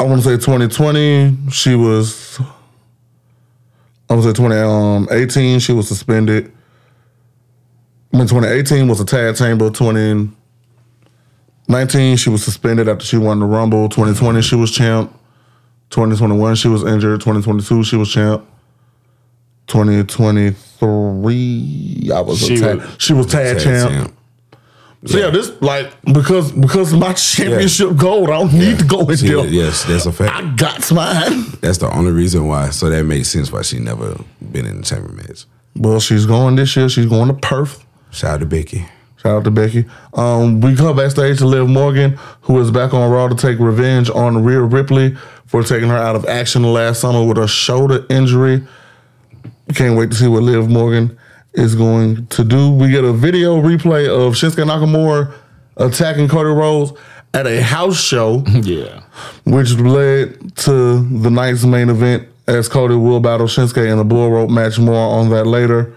I want to say 2020, she was. I was at 2018, she was suspended. I mean, 2018 was a tag chamber. 2019, she was suspended after she won the Rumble. 2020, she was champ. 2021, she was injured. 2022, she was champ. 2023, I was She a tag, was- she was tag, Tag champ. champ. So yeah, this like because because my championship gold, I don't need to go in there. yes, that's a fact. I got mine. That's the only reason why. So that makes sense why she never been in the chamber match. Well, she's going this year. She's going to Perth. Shout out to Becky. Shout out to Becky. Um, we come backstage to Liv Morgan, who is back on Raw to take revenge on Rhea Ripley for taking her out of action last summer with a shoulder injury. Can't wait to see what Liv Morgan is going to do. We get a video replay of Shinsuke Nakamura attacking Cody Rhodes at a house show, Yeah. which led to the night's main event as Cody will battle Shinsuke in a bull rope match. More on that later.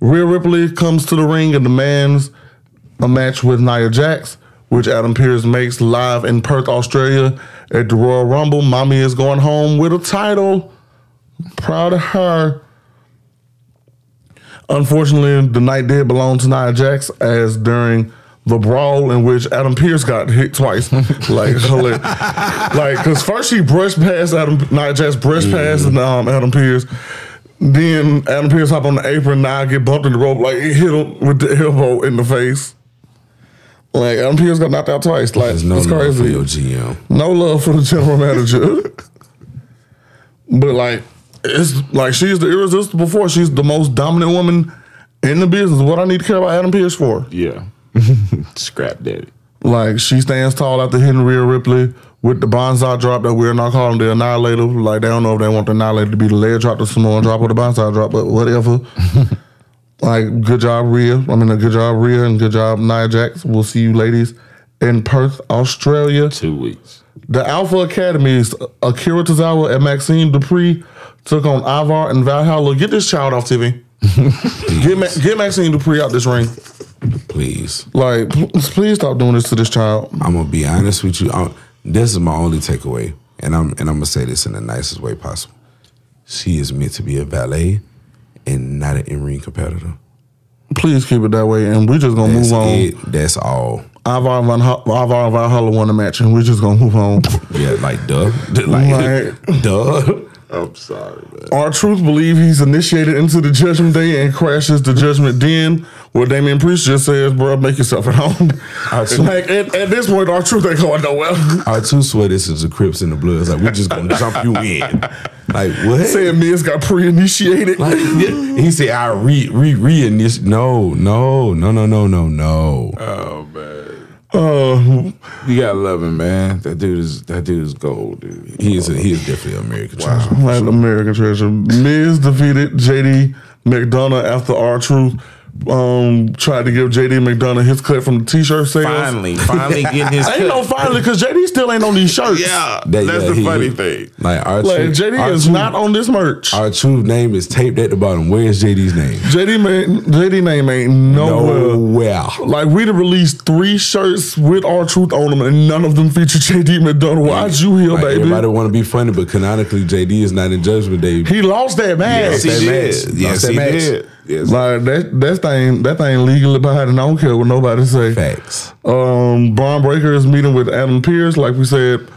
Rhea Ripley comes to the ring and demands a match with Nia Jax, which Adam Pearce makes live in Perth, Australia at the Royal Rumble. Mommy is going home with a title. Proud of her. Unfortunately, the night did belong to Nia Jax as during the brawl in which Adam Pearce got hit twice. like, hilarious. like, because first she brushed past Adam, Nia Jax brushed past um, Adam Pearce. Then Adam Pearce hop on the apron. Now get bumped in the rope. Like he hit him with the elbow in the face. Like Adam Pearce got knocked out twice. Like There's no it's love for crazy. your GM. No love for the general manager. but like it's like she's the irresistible force. She's the most dominant woman in the business. What I need to care about Adam Pearce for? Yeah. Scrap daddy. Like she stands tall after hitting Rhea Ripley with the bonsai drop that we're not calling the annihilator. Like they don't know if they want the annihilator to be the leg drop, the Samoan drop, or the bonsai drop, but whatever. like good job, Rhea. I mean, a good job, Rhea, and good job, Nia Jax. We'll see you ladies in Perth, Australia. Two weeks. The Alpha Academies, Akira Tozawa and Maxine Dupree took on Ivar and Valhalla. Get this child off TV. get, Ma- get Maxine Dupree out this ring. Please. Like, pl- please stop doing this to this child. I'm gonna be honest with you. i this is my only takeaway, and I'm and I'm gonna say this in the nicest way possible. She is meant to be a valet and not an in-ring competitor. Please keep it that way, and we're just gonna That's move on. it. That's all. Ivar Van Ivar Valhalla won the match, and we're just gonna move on. Yeah, like duh, like Like- duh. I'm sorry, man. R-Truth believe he's initiated into the Judgment Day and crashes the Judgment Den, where Damian Priest just says, "Bro, make yourself at home." like at, at this point, R-Truth ain't going nowhere. Our two sweaters is the Crips and the Bloods. Like we're just gonna jump you in. Like what? Saying Miz got pre-initiated. Like yeah, he said, I re re re this. No, no, no, no, no, no, no. Oh man. Uh, You gotta love him, man. That dude is that dude is gold, dude. He is a, he is definitely an American treasure. like American Treasure. Miz defeated JD McDonagh after R-Truth um, tried to give JD McDonagh his cut from the t-shirt sales. Finally, finally getting his cut. Ain't no finally because JD still ain't on these shirts. Yeah, That- that's yeah, the he- funny he- thing. Like our Like true, JD our is true- not on this merch. Our true name is taped at the bottom. Where's JD's name? JD man, JD name ain't nowhere. Nowhere. Like we'd have released three shirts with R-Truth on them, and none of them feature JD McDonagh. Why'd you here, Like, baby? Everybody want to be funny, but canonically, JD is not in Judgment Day. he lost that match. Yes, he that did. match. Yes, that he match. did. Yes. Like that that thing that thing legally behind and I don't care what nobody say. Facts. Um Bron Breakker is meeting with Adam Pearce. Like we said,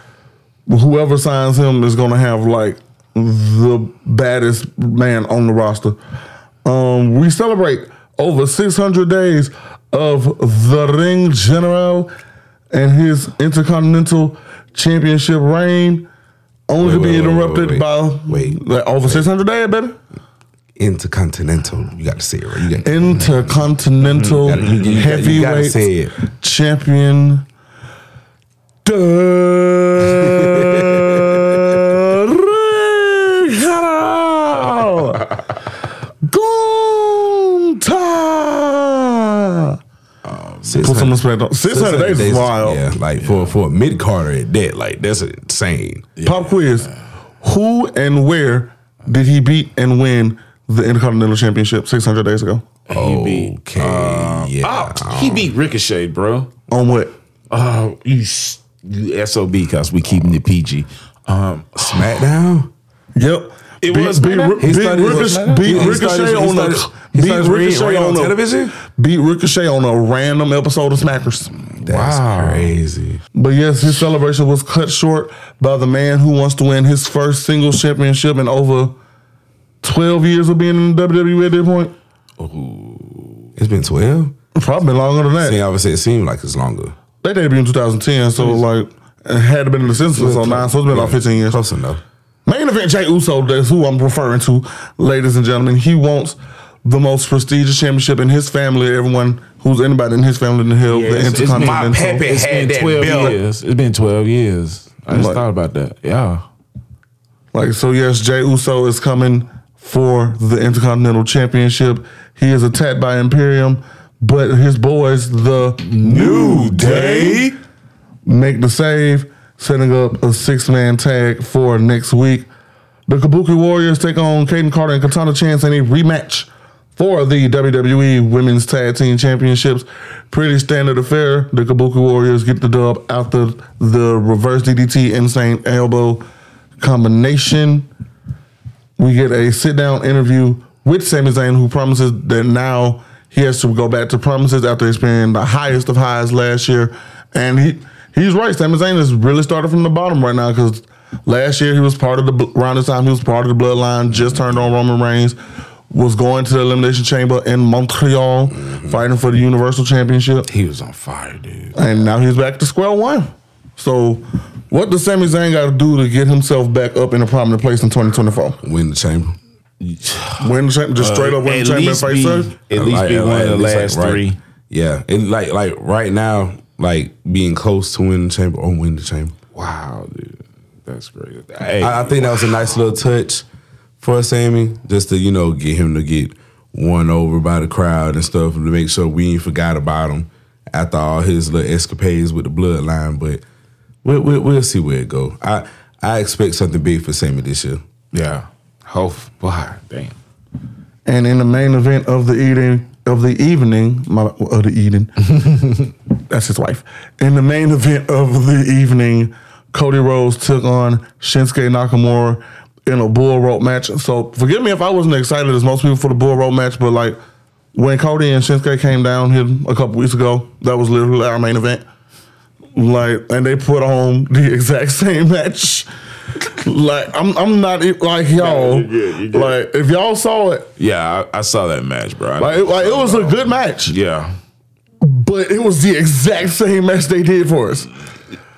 whoever signs him is gonna have like the baddest man on the roster. Um we celebrate over 600 days of the Ring General and his Intercontinental Championship reign. Only to Wait, be wait, interrupted wait, by wait. like, over 600 days, better. Intercontinental. You got to say it right. You got Intercontinental gotta- you- you gotta- you gotta Heavyweight say it. Champion. Gunta. Put some respect on. 600 days is wild. Yeah, like for for a mid carder at that, like that's insane. Pop quiz. Who and where did he beat and win the Intercontinental Championship 600 days ago? he beat. Okay, um, yeah. oh, he beat Ricochet, bro. On what? Oh, you, you sob because we keeping it PG. Um, SmackDown. Yep. It beat, was beat, SmackDown? Beat started- Ricochet, beat he Ricochet started- on a started- he beat started Ricochet on on a television? Beat Ricochet on a random episode of Smackers. That's Wow. crazy. But yes, his celebration was cut short by the man who wants to win his first singles championship in over 12 years of being in the WWE at this point. It's been twelve. Probably been longer than that. See, I would say it seemed like it's longer. They debuted in 2010, so like it had been in the Simpsons on nine, so it's been about 15 years. Close enough. Main event Jay Uso, that's who I'm referring to, ladies and gentlemen. He wants the most prestigious championship in his family. Everyone who's anybody in his family to held the it's- it's my Intercontinental. Pepe It's had been that 12 belt. years. It's been 12 years. I just Like- thought about that. Yeah. Like so, yes, Jay Uso is coming for the Intercontinental Championship. He is attacked by Imperium, but his boys, the New Day. make the save, setting up a six man tag for next week. The Kabuki Warriors take on Kayden Carter and Katana Chance in a rematch for the WWE Women's Tag Team Championships. Pretty standard affair. The Kabuki Warriors get the dub after the reverse DDT insane elbow combination. We get a sit down interview with Sami Zayn, who promises that now he has to go back to promises after experiencing the highest of highs last year. And he he's right. Sami Zayn has really started from the bottom right now because last year he was part of the around this time he was part of the bloodline, just turned on Roman Reigns, was going to the Elimination Chamber in Montreal, mm-hmm. fighting for the Universal Championship He was on fire, dude. and now he's back to square one. So, what does Sami Zayn got to do to get himself back up in a prominent place in 2024? Win the chamber. Win the chamber, just straight up win the chamber. least face be, serve? at least Like, be one of the at least, like, last right- three. Yeah, and like like right now, like being close to win the chamber or win the chamber. Wow, dude. That's great. Hey, I, I think that was a nice little touch for Sami, just to you know get him to get won over by the crowd and stuff, to make sure we ain't forgot about him after all his little escapades with the bloodline. But we'll, we'll, we'll see where it go. I I expect something big for Sami this year. yeah. Hope. Wow, damn. And in the main event of the evening, of the evening, my, of the evening, that's his wife. In the main event of the evening, Cody Rhodes took on Shinsuke Nakamura in a bull rope match. So forgive me if I wasn't excited as most people for the bull rope match, but like when Cody and Shinsuke came down here a couple weeks ago, that was literally our main event. Like, and they put on the exact same match. Like, I'm, I'm not e- like y'all. you're good, you're good. Like, if y'all saw it, Yeah, I, I saw that match, bro. I like, it, like it was a good match, yeah. but it was the exact same match they did for us.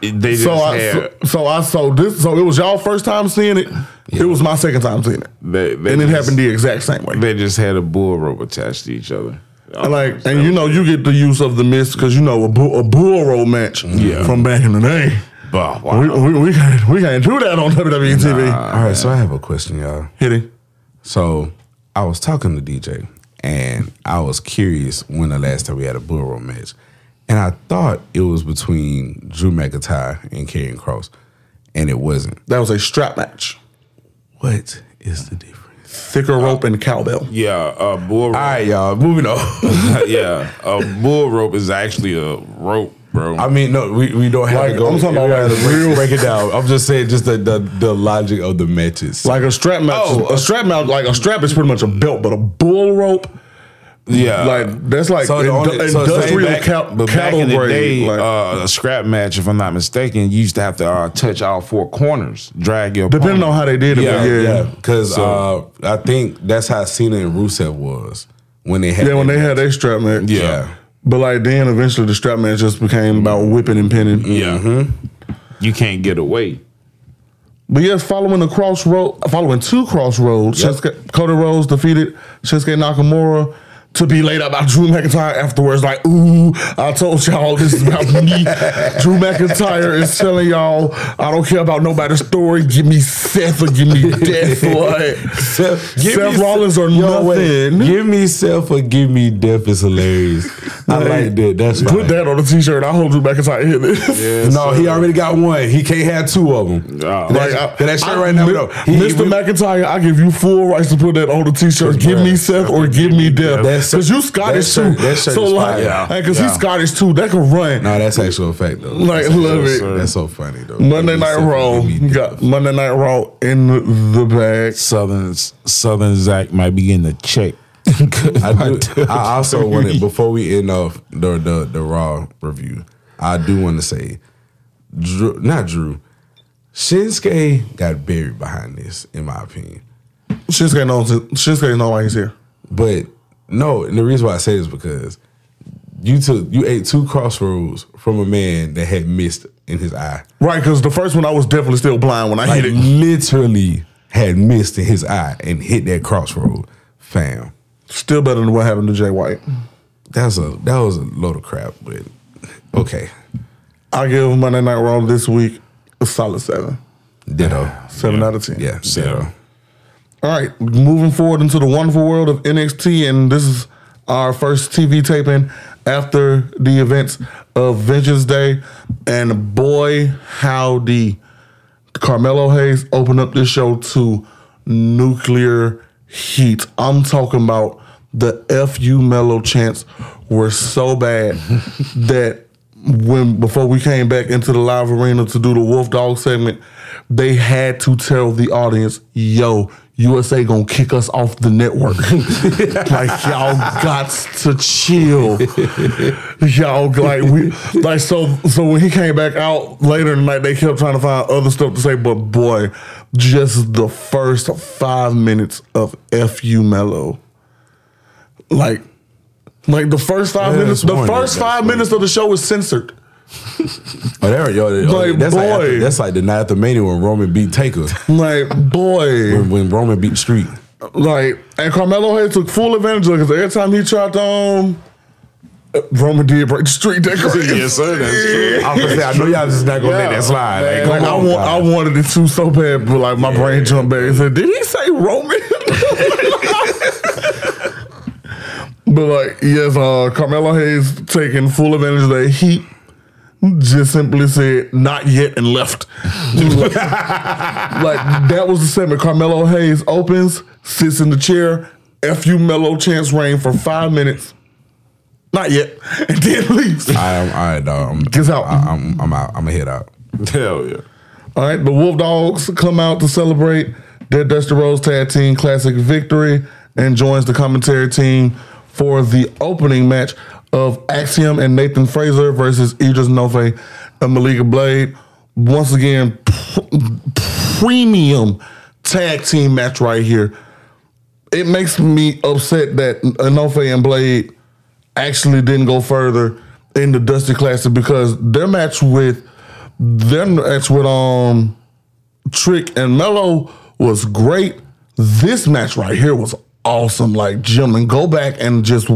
They just So I, had. so, so I saw this. So it was y'all first time seeing it. It was my second time seeing it, they, they and it just- happened the exact same way. They just had a bull rope attached to each other. And like, and you know, you get the use of the mist because you know a bull, a bull roll match Yeah. from back in the day. Bah, wow. We, we, we can't we can't do that on WWE TV. All right, so I have a question, y'all. Hit it. So I was talking to DJ, and I was curious when the last time we had a bull rope match, and I thought it was between Drew McIntyre and Karrion Kross, and it wasn't. That was a strap match. What is the difference? Thicker uh, rope and cowbell. yeah, a bull rope. All right, y'all, moving on. yeah, a bull rope is actually a rope, bro. I mean, no, we, we don't have Like, to go. I'm talking we about don't have to break, real- break it down. I'm just saying, just the the, the logic of the matches. Like a strap match. Oh, a strap match, like a strap is pretty much a belt, but a bull rope, yeah, like that's like So the indu- only- so industrial back, cow- but back cattle in the grade. day, like, uh, a scrap match, if I'm not mistaken, you used to have to uh, touch all four corners, drag your depending opponent. on how they did it, yeah, yeah, yeah, yeah. because So- uh, I think that's how Cena and Rusev was when they had. yeah when that they had match. their strap match. Yeah. But like then eventually the strap match just became about whipping and pinning. Yeah, you can't get away. But yes, following the crossroad, following two crossroads, Yep. Shinsuke, Cody Rhodes defeated Shinsuke Nakamura to be laid out by Drew McIntyre afterwards. Like, ooh, I told y'all this is about me. Drew McIntyre is telling y'all, I don't care about nobody's story. Give me Seth or give me death. Like, Seth, give Seth Rollins or nothing. give me Seth or give me death is hilarious. I like that. That's Put fine. that on a t-shirt. I hope Drew McIntyre hit this. no, he already got one. He can't have two of them. Oh. Like, that, I- that shirt I- right now, no. He- Mr. we- McIntyre, I give you full rights to put that on the t-shirt. Give me Seth or give me death. That's- Because you Scottish that shirt- too. that shirt so is like, fire. Yeah. because Yeah. he's Scottish too. That can run. No, that's actual fact though. Like, that's, love that's- it. That's so funny though. Monday Night Raw. give me You death. got Monday Night Raw in the, the bag. Southern Southern Zach might be in the check. I, do, I also wanted before we end off the the the Raw review. I do want to say, Drew, not Drew, Shinsuke got buried behind this, in my opinion. Shinsuke knows. Shinsuke know why he's here. But no, and the reason why I say this is because you took you ate two crossroads from a man that had missed in his eye. Right, because the first one I was definitely still blind when I Like hit it. literally had missed in his eye and hit that crossroad. Fam. Still better than what happened to Jay White. That's a that was a load of crap, but okay. I give Monday Night Raw this week a solid seven. Ditto. Seven out of ten. Yeah, ditto. All right, moving forward into the wonderful world of NXT, and this is our first TV taping after the events of Vengeance Day. And boy, howdy, Carmelo Hayes opened up this show to nuclear heat. I'm talking about the FU Melo chants were so bad that when before we came back into the live arena to do the Wolf Dog segment, they had to tell the audience, "Yo, USA gonna kick us off the network. like y'all got to chill. y'all like we like so so when he came back out later in the night, they kept trying to find other stuff to say, but boy, just the first five minutes of FU Melo. Like like the first five Yeah, minutes, the first five minutes of the show is censored. Oh, there, yo, Like, that's like boy. after, that's like the night after Mania when Roman beat Taker. Like, boy. when, when Roman beat Street. Like, and Carmelo Hayes took full advantage of it because every time he tried to, um, Roman did break the street decoration. Yes, sir. That's true. I was gonna say, I know y'all just not gonna let that slide. Like, Like, come I, want, I wanted it to so bad, but like my brain jumped back and said, "Did he say Roman?" but like, yes, uh, Carmelo Hayes taking full advantage of that heat. Just simply said, "Not yet," and left. like, like, that was the segment. Carmelo Hayes opens, sits in the chair. Fu Melo chants rain for five minutes. Not yet, and then leaves. I am all right, dog. I'm, Gets out. I, I'm, I'm out. I'm gonna head out. Hell yeah. All right, the Wolf Dogs come out to celebrate their Dusty Rhodes Tag Team Classic victory and joins the commentary team for the opening match of Axiom and Nathan Frazer versus Edris Enofé and Malik Blade. Once again, pr- premium tag team match right here. It makes me upset that Nofe and Blade actually didn't go further in the Dusty Classic because their match with their match with um Trick and Melo was great. This match right here was awesome. Like gentlemen, go back and just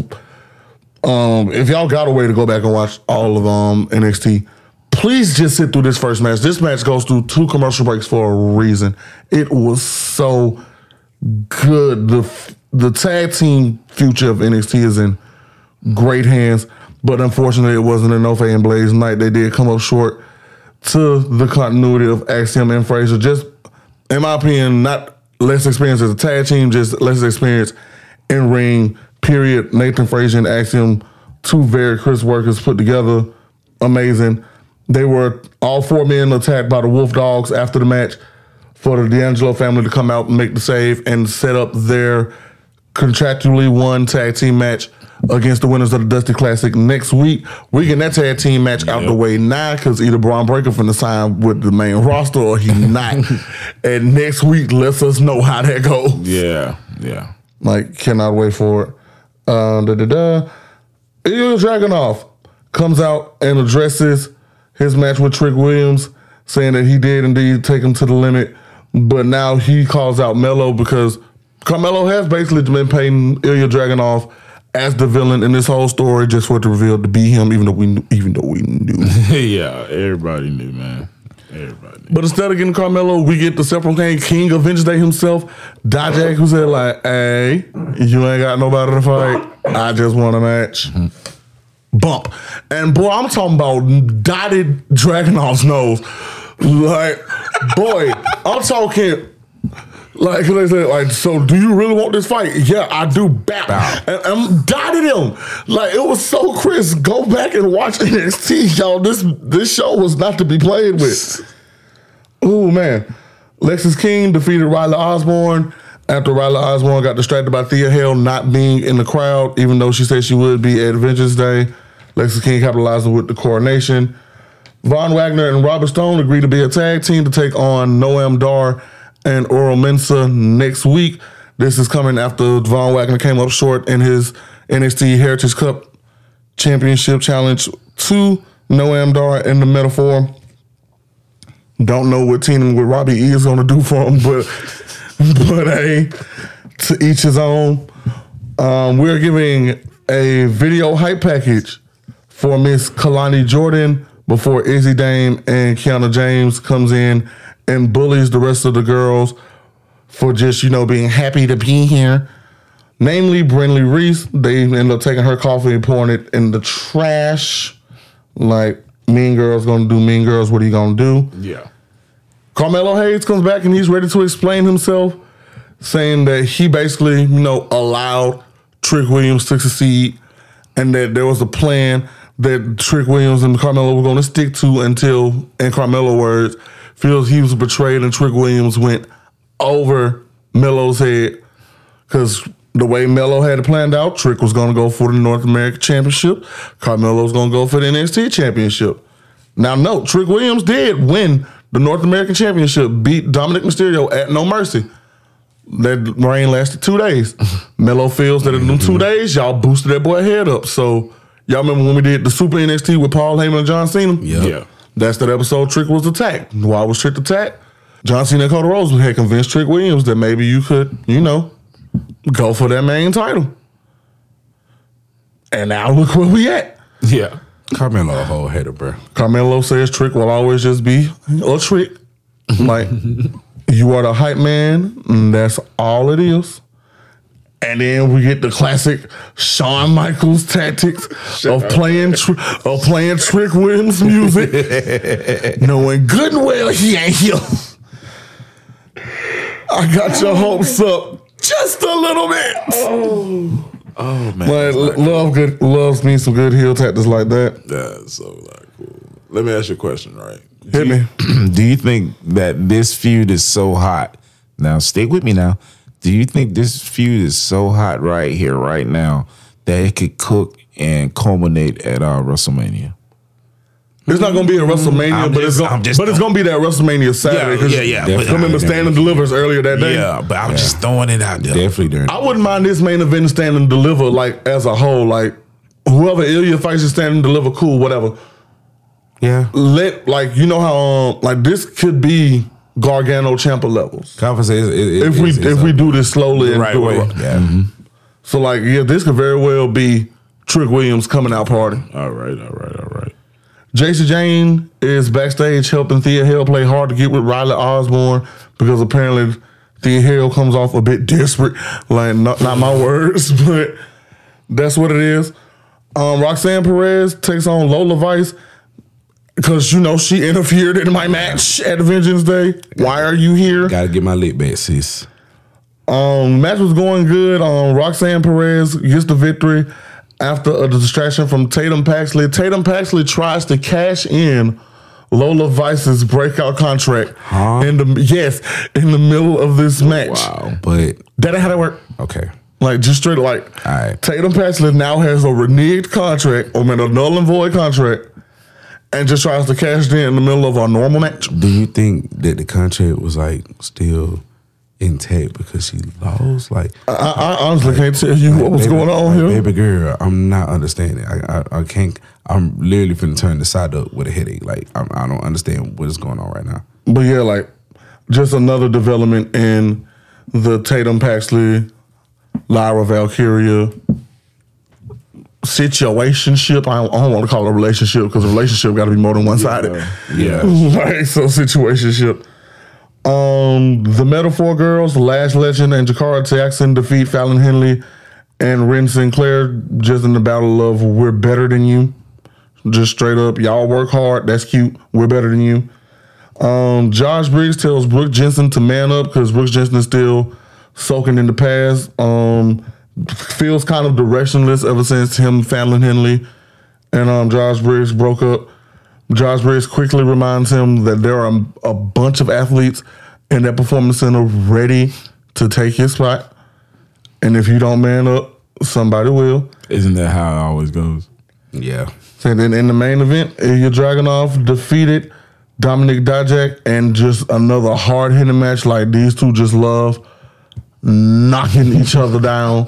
um if y'all got a way to go back and watch all of um NXT, please just sit through this first match. This match goes through two commercial breaks for a reason. It was so good. The the tag team future of NXT is in great hands, but unfortunately, it wasn't an Nofe and Blaze night. They did come up short to the continuity of Axiom and Frazer. Just, in my opinion, not less experience as a tag team, just less experience in ring. Period. Nathan Frazer and Axiom, two very crisp workers put together, amazing. They were all four men attacked by the Wolf Dogs after the match for the D'Angelo family to come out and make the save and set up their contractually won tag team match against the winners of the Dusty Classic next week. We getting that tag team match out the way now because either Bron Breakker from the sign with the main roster or he not. and next week lets us know how that goes. Yeah. Yeah. Like, cannot wait for it. Uh, da da da. Ilja Dragunov comes out and addresses his match with Trick Williams, saying that he did indeed take him to the limit, but now he calls out Melo because Carmelo has basically been painting Ilja Dragunov as the villain in this whole story, just for it to reveal to be him, even though we even though we knew. yeah. Everybody knew, man. Everybody. But instead of getting Carmelo, we get the self-proclaimed king of Vengeance Day himself, Dijak, who said like, "Hey, you ain't got nobody to fight. I just want a match." Mm-hmm. Bump, and boy, I'm talking about dotted Dragunov's nose. Like, boy, I'm talking. Like, they said, like, so do you really want this fight? Yeah, I do. Bow. And I'm dotted him. Like, it was so crisp. Go back and watch NXT, y'all. This this show was not to be played with. Ooh, man. Lexis King defeated Riley Osborne after Riley Osborne got distracted by Thea Hale not being in the crowd, even though she said she would be at Vengeance Day. Lexis King capitalizing with the coronation. Von Wagner and Robert Stone agreed to be a tag team to take on Noam Dar and Oro Mensah next week. This is coming after Von Wagner came up short in his NXT Heritage Cup Championship Challenge to Noam Dar in the Metaphor. Don't know what teaming with Robbie E is going to do for him, but but hey, to each his own. Um, we're giving a video hype package for Miss Kelani Jordan before Izzy Dame and Kiana James comes in and bullies the rest of the girls for just, you know, being happy to be here. Namely, Brinley Reese. They end up taking her coffee and pouring it in the trash. Like, Mean Girls gonna do Mean Girls. What are you gonna do? Yeah. Carmelo Hayes comes back and he's ready to explain himself, saying that he basically, you know, allowed Trick Williams to succeed and that there was a plan that Trick Williams and Carmelo were going to stick to until, in Carmelo words, feels he was betrayed and Trick Williams went over Melo's head because the way Melo had it planned out, Trick was going to go for the North American Championship. Carmelo was going to go for the NXT Championship. Now, no, Trick Williams did win the North American Championship, beat Dominik Mysterio at No Mercy. That reign lasted two days. Melo feels that in them two days, y'all boosted that boy head up. So, y'all remember when we did the Super NXT with Paul Heyman and John Cena? Yep. Yeah. That's that episode Trick was attacked. Why was Trick attacked? John Cena and Cody Rhodes had convinced Trick Williams that maybe you could, you know, go for that main title. And now look where we at. Yeah. Carmelo a whole hater, bro. Carmelo says Trick will always just be a trick. Like, you are the hype man, and that's all it is. And then we get the classic Shawn Michaels tactics of playing tr- of playing Trick Williams music, knowing good and well he ain't here. I got your hopes up just a little bit. Oh, oh man. But l- love good loves me some good heel tactics like that. That's so like cool. Let me ask you a question, right? Hit me. Do you think that this feud is so hot? Now, stick with me now. Do you think this feud is so hot right here, right now, that it could cook and culminate at uh, WrestleMania? It's not gonna be a WrestleMania, I'm but just- it's gonna, just- but it's gonna be that WrestleMania Saturday. 'cause yeah, yeah, I but- remember Stand and Delivers earlier that day. Yeah, but I'm just throwing it out there. Definitely during. I wouldn't mind this main event Stand and Deliver like as a whole. Like whoever Ilja fights is Stand and Deliver, cool, whatever. yeah. Let like you know how um, like this could be Gargano Ciampa levels Conversation. It, it, if we it's- it's if up. we do this slowly and Right do way. it. right. yeah. So like yeah, this could very well be Trick Williams coming out party. All right, all right, all right. Jacy Jayne is backstage helping Thea Hail play hard to get with Riley Osborne because apparently Thea Hail comes off a bit desperate. Like, not, not my words, but that's what it is. Um, Roxanne Perez takes on Lola Vice because, you know, she interfered in my match at Vengeance Day. Why are you here? Gotta get my lick back, sis. Um, match was going good. Um, Roxanne Perez gets the victory after a distraction from Tatum Paxley. Tatum Paxley tries to cash in Lola Vice's breakout contract huh? in the yes in the middle of this match. Wow. But That ain't how that work. okay. Like just straight like Alright. Tatum Paxley now has a reneged contract or mean, a null and void contract, and just tries to cash in in the middle of a normal match. Do you think that the contract was like still intact because she lost? Like, I, I honestly can't tell you what was baby- going on like, here. Baby girl, I'm not understanding. I, I I can't. I'm literally finna turn the side up with a headache. Like, I'm, I don't understand what is going on right now. But yeah, like just another development in the Tatum Paxley, Lyra Valkyria situationship. I don't, I don't want to call it a relationship because a relationship got to be more than one sided. Yeah. like so, situationship. Um, the Meta-Four Girls, Lash Legend, and Jakara Jackson defeat Fallon Henley and Ren Sinclair just in the battle of "We're better than you." Just straight up, y'all work hard. That's cute. We're better than you. Um, Josh Briggs tells Brooks Jensen to man up because Brooks Jensen is still soaking in the past. Um, feels kind of directionless ever since him, Fallon Henley, and um, Josh Briggs broke up. Josh Briggs quickly reminds him that there are a bunch of athletes in that performance center ready to take his spot. And if you don't man up, somebody will. Isn't that how it always goes? Yeah. And then in the main event, Ilja Dragunov defeated Dominic Dijak and just another hard hitting match like these two just love knocking each other down.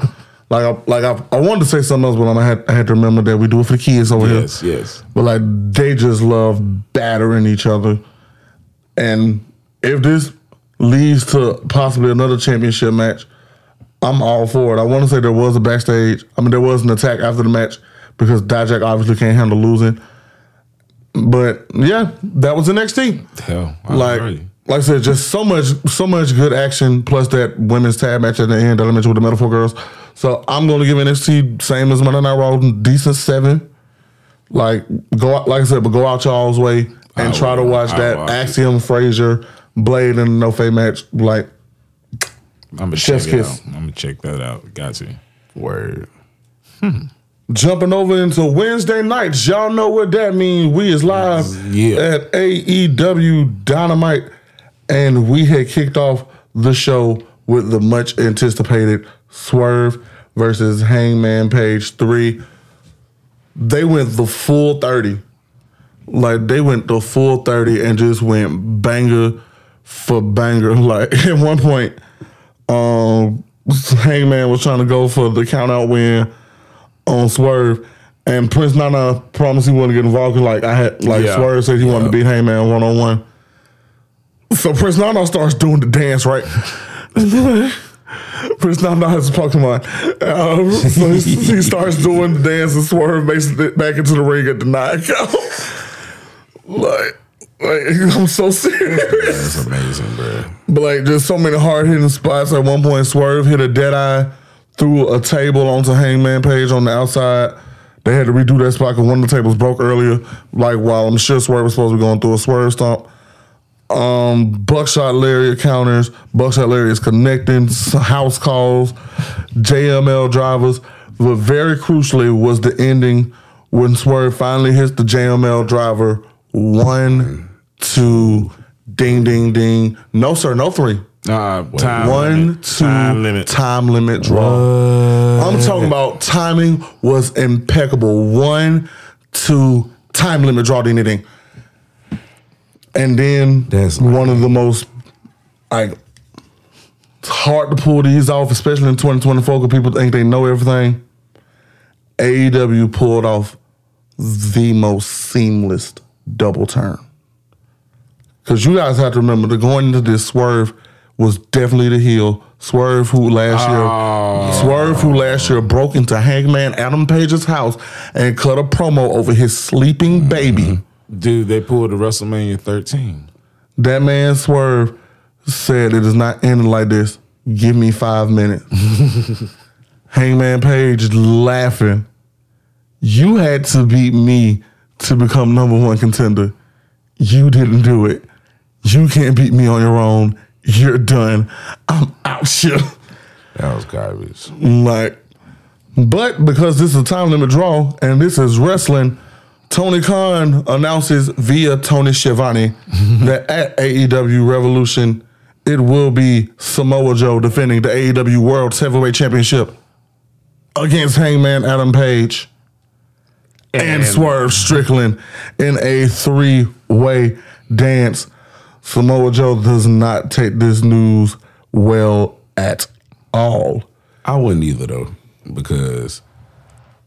Like I like I, I wanted to say something else, but I'm, had I had to remember that we do it for the kids over Yes, here. Yes, yes. But like they just love battering each other, and if this leads to possibly another championship match, I'm all for it. I want to say there was a backstage. I mean, there was an attack after the match because Dijak obviously can't handle losing. But yeah, that was the NXT. Hell, I Like, agree. Like I said, just so much, so much good action. Plus that women's tag match at the end that I mentioned with the Meta-Four Girls. So I'm going to give NXT same as Monday Night Raw, decent seven. Like go out, like I said, but go out y'all's way and I try to watch I that will. Axiom Frazer Blade and Enofé match. Like I'm gonna Chef's check it kiss. out. I'm gonna check that out. Got you. Word. Hmm. Jumping over into Wednesday nights, y'all know what that means. We is live Yeah. at AEW Dynamite, and we had kicked off the show with the much anticipated Swerve versus Hangman Page three. They went the full thirty, like they went the full thirty and just went banger for banger. Like at one point, um, Hangman was trying to go for the count out win on Swerve, and Prince Nana promised he wouldn't get involved. Like I had, like Yeah. Swerve said he wanted to beat Hangman one on one. So Prince Nana starts doing the dance, right? Prince Nana has a Pokemon. Um, so he, he starts doing the dance and Swerve makes it back into the ring at the count. like, like, I'm so serious. That's amazing, bro. But like, there's so many hard hitting spots. At one point, Swerve hit a dead eye through a table onto Hangman Page on the outside. They had to redo that spot because one of the tables broke earlier. Like while I'm sure Swerve was supposed to be going through a Swerve stomp. Um, Buckshot Lariat counters. Buckshot Lariat is connecting house calls, JML drivers. But very crucially was the ending when Swerve finally hits the JML driver. One, two, ding, ding, ding. No, sir, no three. Uh, time One, limit. two, time limit. time limit draw. I'm talking about timing was impeccable. One, two, time limit draw, ding, ding, ding. And then That's one of the most like it's hard to pull these off, especially in 2024 because people think they know everything. AEW pulled off the most seamless double turn. Because you guys have to remember that going into this Swerve was definitely the heel. Swerve, who last year, oh. Swerve, who last year broke into Hangman Adam Page's house and cut a promo over his sleeping baby. Mm-hmm. Dude, they pulled the WrestleMania 13. That man Swerve said it is not ending like this. Give me five minutes. Hangman Page laughing. You had to beat me to become number one contender. You didn't do it. You can't beat me on your own. You're done. I'm out here. That was garbage. Like, but because this is a time limit draw and this is wrestling, Tony Khan announces via Tony Schiavone that at AEW Revolution, it will be Samoa Joe defending the AEW World Heavyweight Championship against Hangman Adam Page and, Swerve Strickland in a three way dance. Samoa Joe does not take this news well at all. I wouldn't either though, because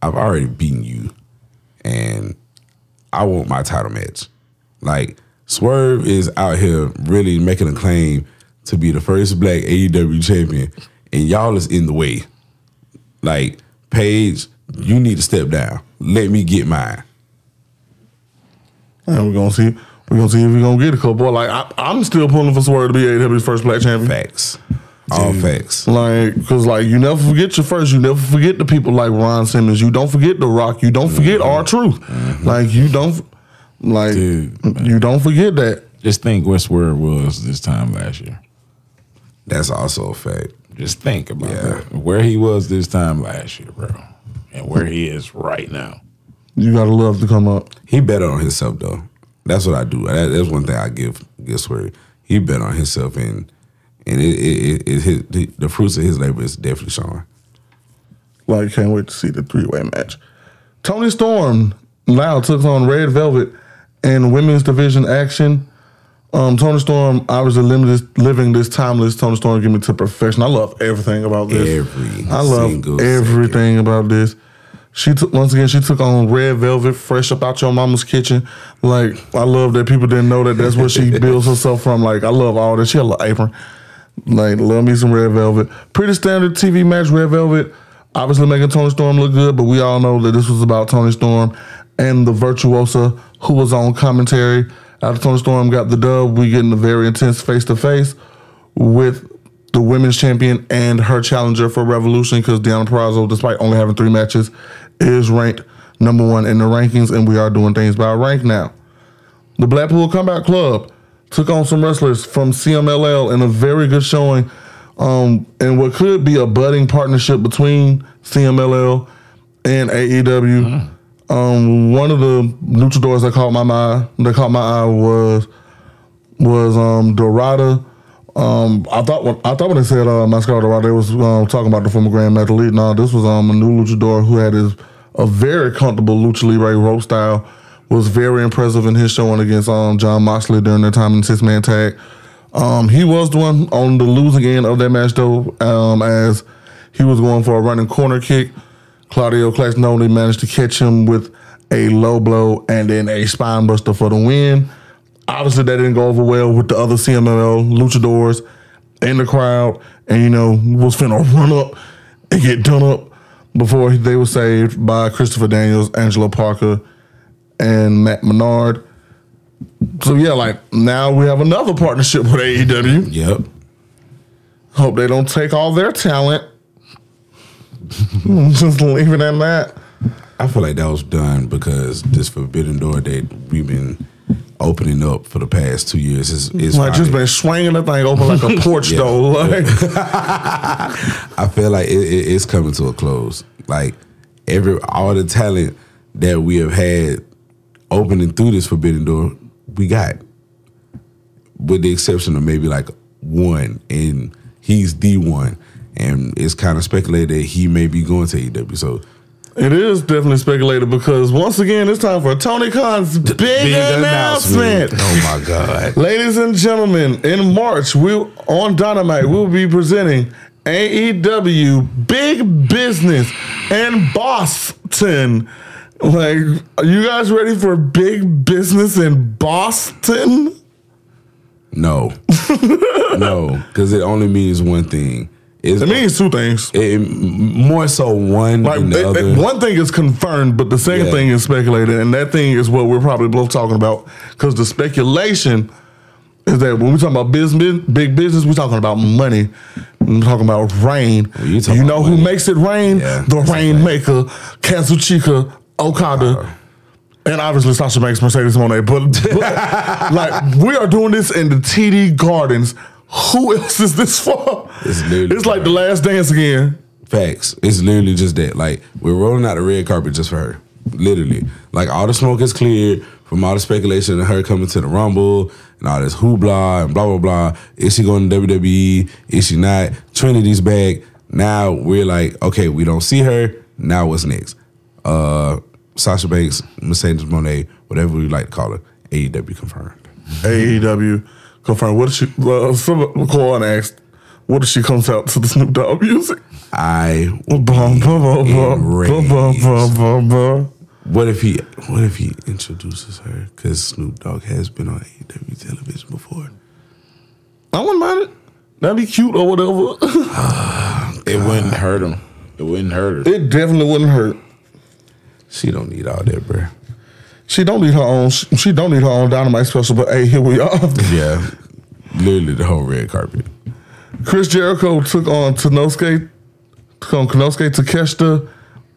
I've already beaten you, and I want my title match. Like Swerve is out here really making a claim to be the first black AEW champion, and y'all is in the way. Like Page, you need to step down. Let me get mine. And we're gonna see. We're gonna see if we're gonna get a couple. Like I, I'm still pulling for Swerve to be AEW's first black champion. Facts, all facts. Like, cause like you never forget your first. You never forget the people like Ron Simmons. You don't forget The Rock. You don't forget mm-hmm. R-Truth. Mm-hmm. Like you don't. Like Dude, you don't forget that. Just think what's where it was this time last year. That's also a fact. Just think about Yeah. that. Where he was this time last year, bro. And where he is right now. You gotta love to come up. He bet on himself though. That's what I do. That, that's one thing I give Guess where He bet on himself and and it, it, it, it his, the, the fruits of his labor is definitely showing. Like can't wait to see the three way match. Toni Storm now took on Red Velvet in women's division action. Um, Toni Storm, obviously limited, living this timeless Toni Storm, give me to perfection. I love everything about this. Every I love everything about this. She took once again. She took on red velvet, fresh up out your mama's kitchen. Like I love that people didn't know that that's where she builds herself from. Like I love all that. She had a little apron. Like love me some red velvet. Pretty standard TV match, red velvet. Obviously making Toni Storm look good, but we all know that this was about Toni Storm and the virtuosa who was on commentary. After Toni Storm got the dub, we getting a very intense face to face with the women's champion and her challenger for Revolution because Deonna Purrazzo, despite only having three matches, is ranked number one in the rankings, and we are doing things by rank now. The Blackpool Combat Club took on some wrestlers from CMLL in a very good showing, um, and what could be a budding partnership between CMLL and AEW. Um, one of the luchadors that caught my eye, that caught my eye was was um Dorada. Um, I thought when I thought when they said uh, Mascara Dorada, they was um, talking about the former Gran Metalik. No, this was um a new luchador who had his a very comfortable lucha libre rope style. Was very impressive in his showing against um Jon Moxley during their time in six man tag. Um, he was the one on the losing end of that match though, um, as he was going for a running corner kick. Claudio Castagnoli managed to catch him with a low blow and then a spine buster for the win. Obviously, that didn't go over well with the other CMLL luchadors in the crowd, and you know was finna run up and get done up before they were saved by Christopher Daniels, Angelo Parker, and Matt Menard. So yeah, like now we have another partnership with AEW. Yep. Hope they don't take all their talent. Just leave it at that. I feel like that was done because this forbidden door that we've been opening up for the past two years is is Like just been swinging the thing open like a porch Yeah. though. Like I feel like it, it, it's coming to a close. Like every all the talent that we have had opening through this forbidden door, we got, with the exception of maybe like one, and he's the one, and it's kind of speculated that he may be going to AEW. So it is definitely speculated because once again it's time for Tony Khan's big, announcement. Oh my god! Ladies and gentlemen, in March, we on Dynamite, we'll be presenting AEW Big Business in Boston. Like, are you guys ready for big business in Boston? No, no, because it only means one thing. It's, It means two things. it, more so one Like than the it- other. it- one thing is confirmed, but the second Yeah. thing is speculated, and that thing is what we're probably both talking about. Because the speculation is that when we talking about business, big business, we're talking about money. We're talking about rain. you talking you know who money. makes it rain? Yeah, the rainmaker, a rainmaker, Okada. Uh, and obviously Sasha Banks, Mercedes Moné, but, but like we are doing this in the TD Gardens. Who else is this for? It's literally- it's like the last dance again. Facts. It's literally just that. Like we're rolling out the red carpet just for her. Literally. Like all the smoke is cleared from all the speculation of her coming to the Rumble and all this hoopla and blah blah blah. Is she going to WWE? Is she not? Trinity's back. Now we're like, okay, we don't see her. Now what's next? uh, Sasha Banks, Mercedes Moné, whatever we like to call her, AEW confirmed. AEW confirmed. What did she? Uh, someone asked, "What if she comes out to the Snoop Dogg music?" I What if he? What if he introduces her? Because Snoop Dogg has been on AEW television before. I wouldn't mind it. That'd be cute or whatever. it wouldn't hurt him. It wouldn't hurt her. It definitely wouldn't hurt. She don't need all that, bro. She don't need her own. She don't need her own dynamite special. But hey, here we are. Yeah, literally the whole red carpet. Chris Jericho took on Tanosuke, took on Konosuke Takeshita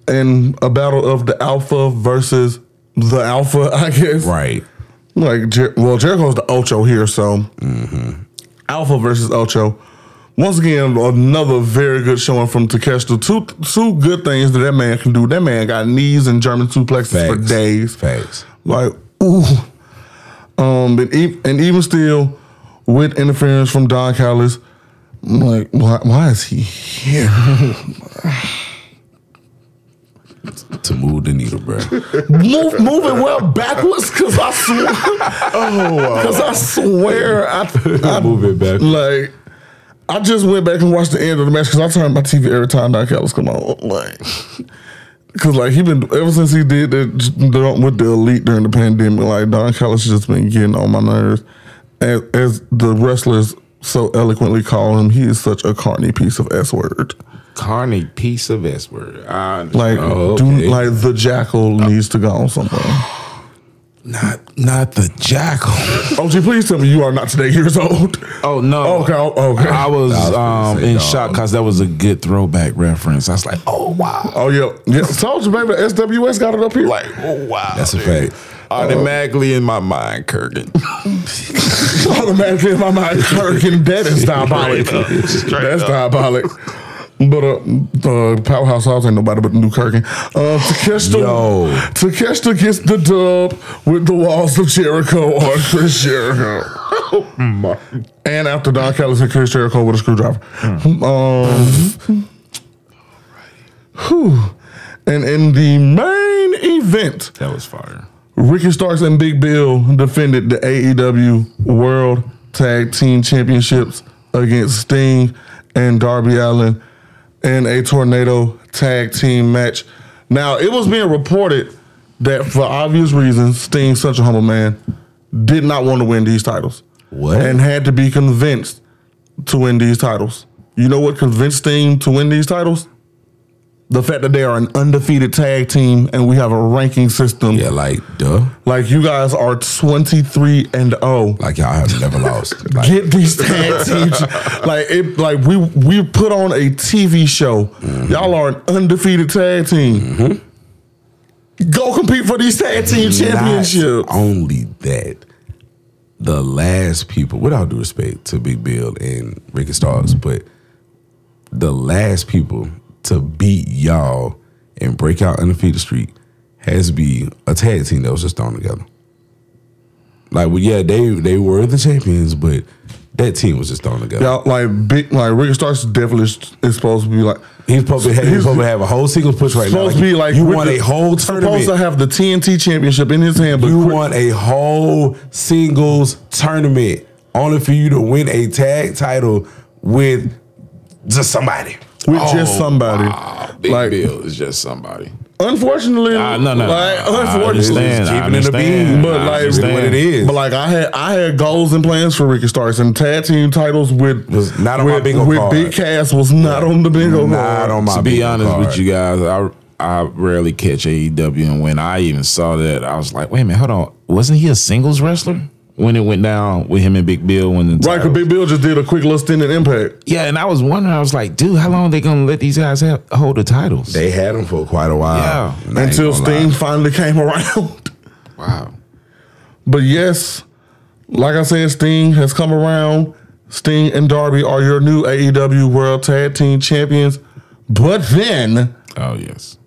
in a battle of the Alpha versus the Alpha. I guess. Right. Like, Jer- well, Jericho's the Ocho here, so mm-hmm. Alpha versus Ocho. Once again, another very good showing from Takeshita. Two two good things that that man can do. That man got knees and German suplexes for days. Facts. Like, ooh. Um, but e- and even still, with interference from Don Callis, I'm like, why, why is he here? to move the needle, bro. Move, move it well backwards, cause I swear, oh, wow. cause I swear, I, I Move it back. like. I just went back and watched the end of the match because I turn my TV every time Don Callis come on. Like, because like he been ever since he did that with the elite during the pandemic. Like Don Callis just been getting on my nerves. As, as the wrestlers so eloquently call him, he is such a carny piece of s word. Carney piece of S word. Like, Oh, okay. do, like the jackal uh, needs to go on somewhere. not not the jackal. OG, please tell me you are not today years old. Oh no. Okay, okay. I was, I was um, in dog. shock because that was a good throwback reference. I was like, oh wow. Oh yeah, yeah. Told you, baby. The SWS got it up here. Like, oh wow. That's a fact. Automatically in my mind, Kurgan. automatically in my mind, Kirkin, that is diabolic. That's diabolic. But uh, uh, Powerhouse House ain't nobody but the new Kirkin. Uh, Takeshita, Yo. Takeshita gets the dub with the walls of Jericho on Chris Jericho. and after Don Callis and Chris Jericho with a screwdriver. Um, whew. And in the main event, that was fire. Ricky Starks and Big Bill defended the AEW World Tag Team Championships against Sting and Darby Allin in a tornado tag team match. Now, it was being reported that for obvious reasons, Sting, such a humble man, did not want to win these titles. What? And had to be convinced to win these titles. You know what convinced Sting to win these titles? The fact that they are an undefeated tag team and we have a ranking system Yeah, like duh. like you guys are 23 and 0. Like y'all have never lost. Like, Get these tag teams. like it like we we put on a TV show. Mm-hmm. Y'all are an undefeated tag team. Mm-hmm. Go compete for these tag team championships. Not only that, the last people, with all due respect to Big Bill and Ricky Starks, but the last people to beat y'all and break out undefeated streak has to be a tag team that was just thrown together. Like, well, yeah, they they were the champions, but that team was just thrown together. Y'all like big like Ricky Starks definitely is supposed to be like He's supposed to have, he's He's- supposed to have a whole singles push right now. supposed to be like you won a whole Supposed to have the TNT championship in his hand, but You Chris- won a whole singles tournament only for you to win a tag title with just somebody. With just somebody. Wow, Big like Bill is just somebody. unfortunately, Uh, no, no, like no. I unfortunately, keeping it a bean, but I like understand. what it is. But like I had, I had goals and plans for Ricky Starks, and tag team titles with Was not on my with, bingo with card. Big Cass was not on the bingo Not card. on my to be honest card. with you guys, I I rarely catch AEW, and when I even saw that, I was like, wait a minute, hold on, wasn't he a singles wrestler when it went down with him and Big Bill when the Right, because Big Bill just did a quick little stint in Impact. Yeah, and I was wondering, I was like, dude, how long are they gonna let these guys have, hold the titles? They had them for quite a while. Yeah. And until gonna Sting lie. finally came around. wow. But yes, like I said, Sting has come around. Sting and Darby are your new AEW World Tag Team Champions. But then Oh yes.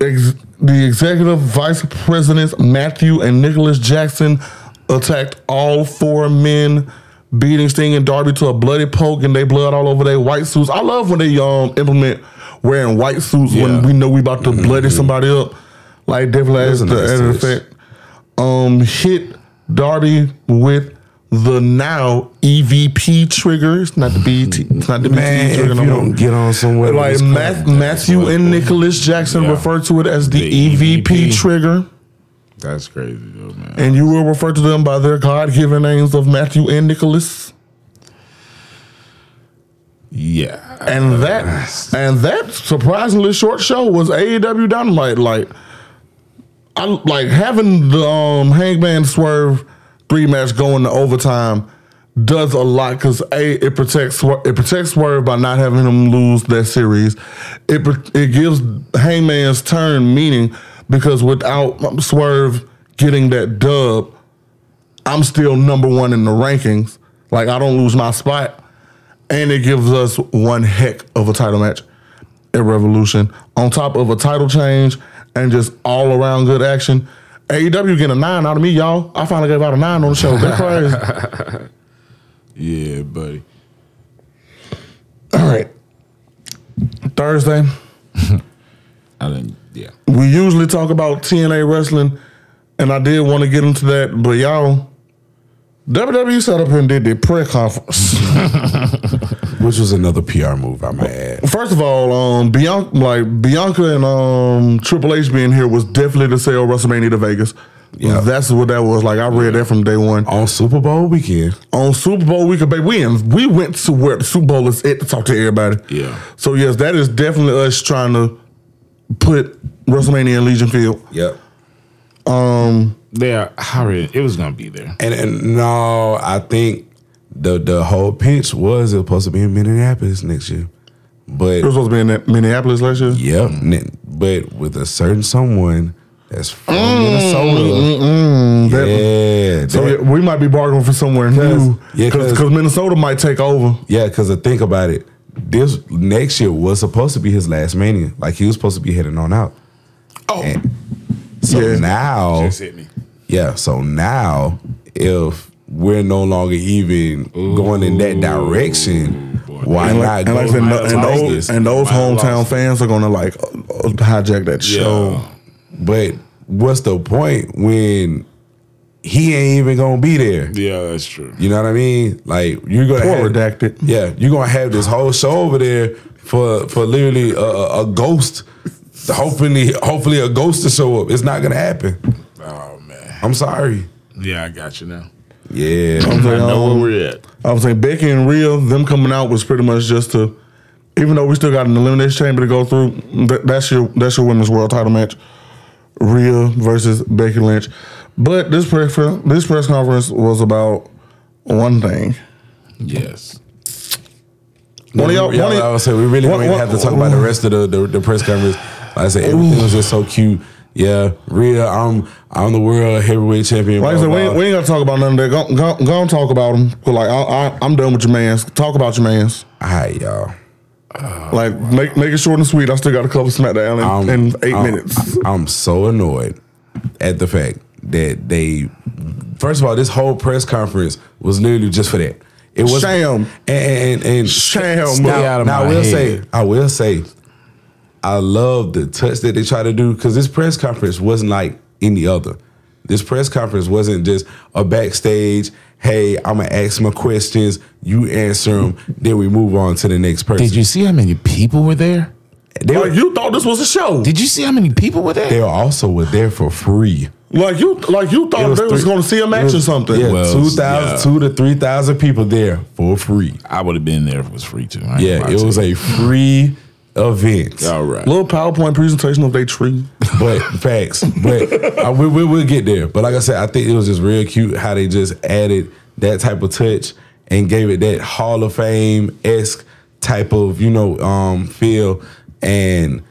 ex- the executive vice presidents Matthew and Nicholas Jackson attacked all four men, beating Sting and Darby to a bloody poke, and they blood all over their white suits. I love when they um implement wearing white suits when we know we about to bloody somebody up. Like definitely as the nice added effect. Um, hit Darby with the now EVP triggers, not the BT. It's not the Man, BT if trigger you no more. don't get on somewhere Like this Math, Matthew and Nicholas Jackson Yeah. refer to it as the, The EVP, EVP. trigger, That's crazy though, man. and you will refer to them by their God-given names of Matthew and Nicholas. Yeah. And that and that surprisingly short show was AEW Dynamite. Like, I like having the um, Hangman Swerve three match going to overtime does a lot because a it protects it protects Swerve by not having him lose that series. It it gives Hangman's turn meaning because without Swerve getting that dub, I'm still number one in the rankings. Like I don't lose my spot and it gives us one heck of a title match at Revolution on top of a title change and just all around good action. AEW getting a nine out of me, y'all. I finally gave out a nine on the show. That crazy. Yeah, buddy. all right. Thursday, I didn't Yeah. We usually talk about TNA wrestling, and I did want to get into that, but y'all, WWE sat up here and did their press conference. Which was another PR move, I might add. First of all, um, Bianca, like Bianca and um, Triple H being here was definitely to sell WrestleMania to Vegas. Yeah. That's what that was. Like I read that from day one. On Super Bowl weekend, On Super Bowl weekend, baby, we in, we went to where the Super Bowl is at to talk to everybody. Yeah. So yes, that is definitely us trying to put WrestleMania in Legion Field. yep. Um, there, how it it was gonna be there. And, and no, I think the the whole pitch was it was supposed to be in Minneapolis next year, but It was supposed to be in Minneapolis last year. Yep. ne- But with a certain someone that's from Minnesota. Mm, mm, mm, that- yeah. So that- yeah, we might be bargaining for somewhere new. Yeah, because Minnesota might take over. yeah, because think about it. This next year was supposed to be his last mania. Like he was supposed to be heading on out. Oh, And so Yeah. now just hit me. Yeah, so now if we're no longer even going in that direction, why And not like, go and, like I said, to no- and those and those hometown fans are gonna like uh, hijack that show. Yeah. But what's the point when he ain't even gonna be there? Yeah, that's true. You know what I mean? Like you're gonna Poor have, redacted. Yeah, you're gonna have this whole show over there for for literally a, a, a ghost. Hopefully, hopefully a ghost to show up. It's not gonna happen. Oh man. I'm sorry. Yeah, I got you now. Yeah, I'm I saying, know um, where we're at. I was saying Becky and Rhea, them coming out was pretty much just to, even though we still got an elimination chamber to go through. That, that's your that's your women's world title match, Rhea versus Becky Lynch. But this press this press conference was about one thing. Yes. One of y'all, of I y'all would say we really one- don't even one- have to talk about the rest of the, the, the press conference. Like I said, everything was just so cute. Yeah, Rhea, I'm I'm the world heavyweight champion. Like I said, we ain't, we ain't got to talk about none of that. Go, go, go and talk about them. Like I, I, I'm done with your man's. Talk about your man's. All right, y'all. Like make make it short and sweet. I still got a couple SmackDown in, I'm- in 8 I'm- minutes. I'm so annoyed at the fact that they. First of all, this whole press conference was literally just for that. It was Sham. and and, and Sham. Now, out of now I will head. say, I will say, I love the touch that they try to do because this press conference wasn't like any other. This press conference wasn't just a backstage. Hey, I'm gonna ask my questions. You answer them. Then we move on to the next person. Did you see how many people were there? They were, Like you thought this was a show. Did you see how many people were there? they also were there for free. Like you, like you thought they was three- going to see a match was- or something. Yeah, Well, two thousand, yeah. two to three thousand people there for free. I would have been there if it was free too. I ain't Yeah, gonna it lie was you. a free event. all right. Little PowerPoint presentation of their tree. But facts. But uh, we, we, we'll get there. But like I said, I think it was just real cute how they just added that type of touch and gave it that Hall of Fame esque type of you know um, feel. And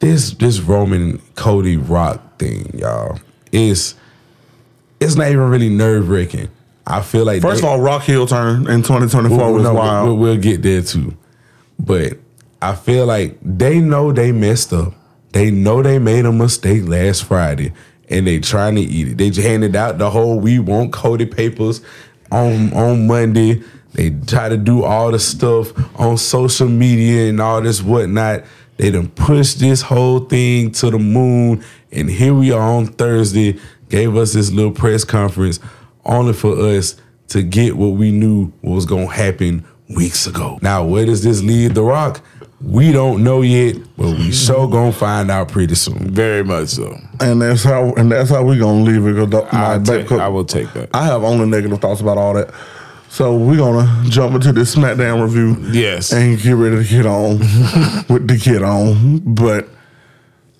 this this Roman Cody Rock thing, y'all, is it's not even really nerve wracking. I feel like First they- of all, Rock heel turn in 2024 Well, was no, wild. We'll, we'll get there too. But I feel like they know they messed up. They know they made a mistake last Friday and they trying to eat it. They just handed out the whole we want Cody papers on on Monday. They try to do all the stuff on social media and all this whatnot. They done pushed this whole thing to the moon. And here we are on Thursday, gave us this little press conference only for us to get what we knew was gonna happen weeks ago. Now, where does this lead The Rock? We don't know yet, but we sure gonna find out pretty soon. Very much so. and that's how and that's how we gonna leave it. 'cause the- my I, back- take, I will take that. I have only negative thoughts about all that. So we're gonna jump into this SmackDown review. Yes. And get ready to get on with the get on. But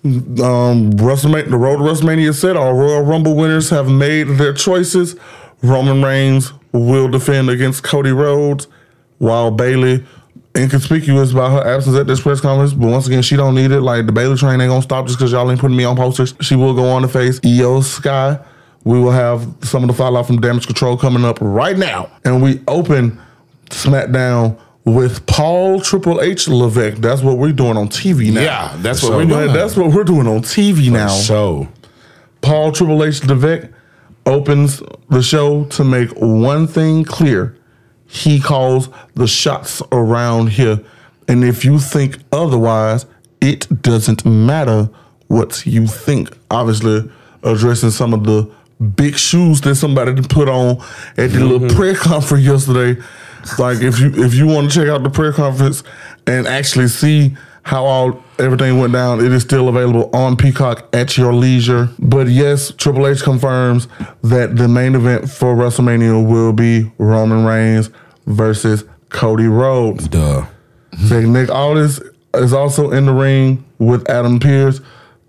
um WrestleMania the road to WrestleMania said. Our Royal Rumble winners have made their choices. Roman Reigns will defend against Cody Rhodes, while Bayley inconspicuous by her absence at this press conference. But once again, she don't need it. Like the Bayley train ain't gonna stop just because y'all ain't putting me on posters. She will go on to face Iyo Sky. We will have some of the fallout from Damage Control coming up right now, and we open SmackDown with Paul Triple H Levesque. That's what we're doing on TV now. Yeah, that's what So, we're doing. That's what we're doing on TV now. So, Paul Triple H Levesque opens the show to make one thing clear. He calls the shots around here. And if you think otherwise, it doesn't matter what you think. Obviously, addressing some of the big shoes that somebody put on at the little mm-hmm. prayer conference yesterday. Like if you if you want to check out the prayer conference and actually see how all everything went down, it is still available on Peacock at your leisure. But yes, Triple H confirms that the main event for WrestleMania will be Roman Reigns versus Cody Rhodes. Duh. Say Nick Aldis is also in the ring with Adam Pearce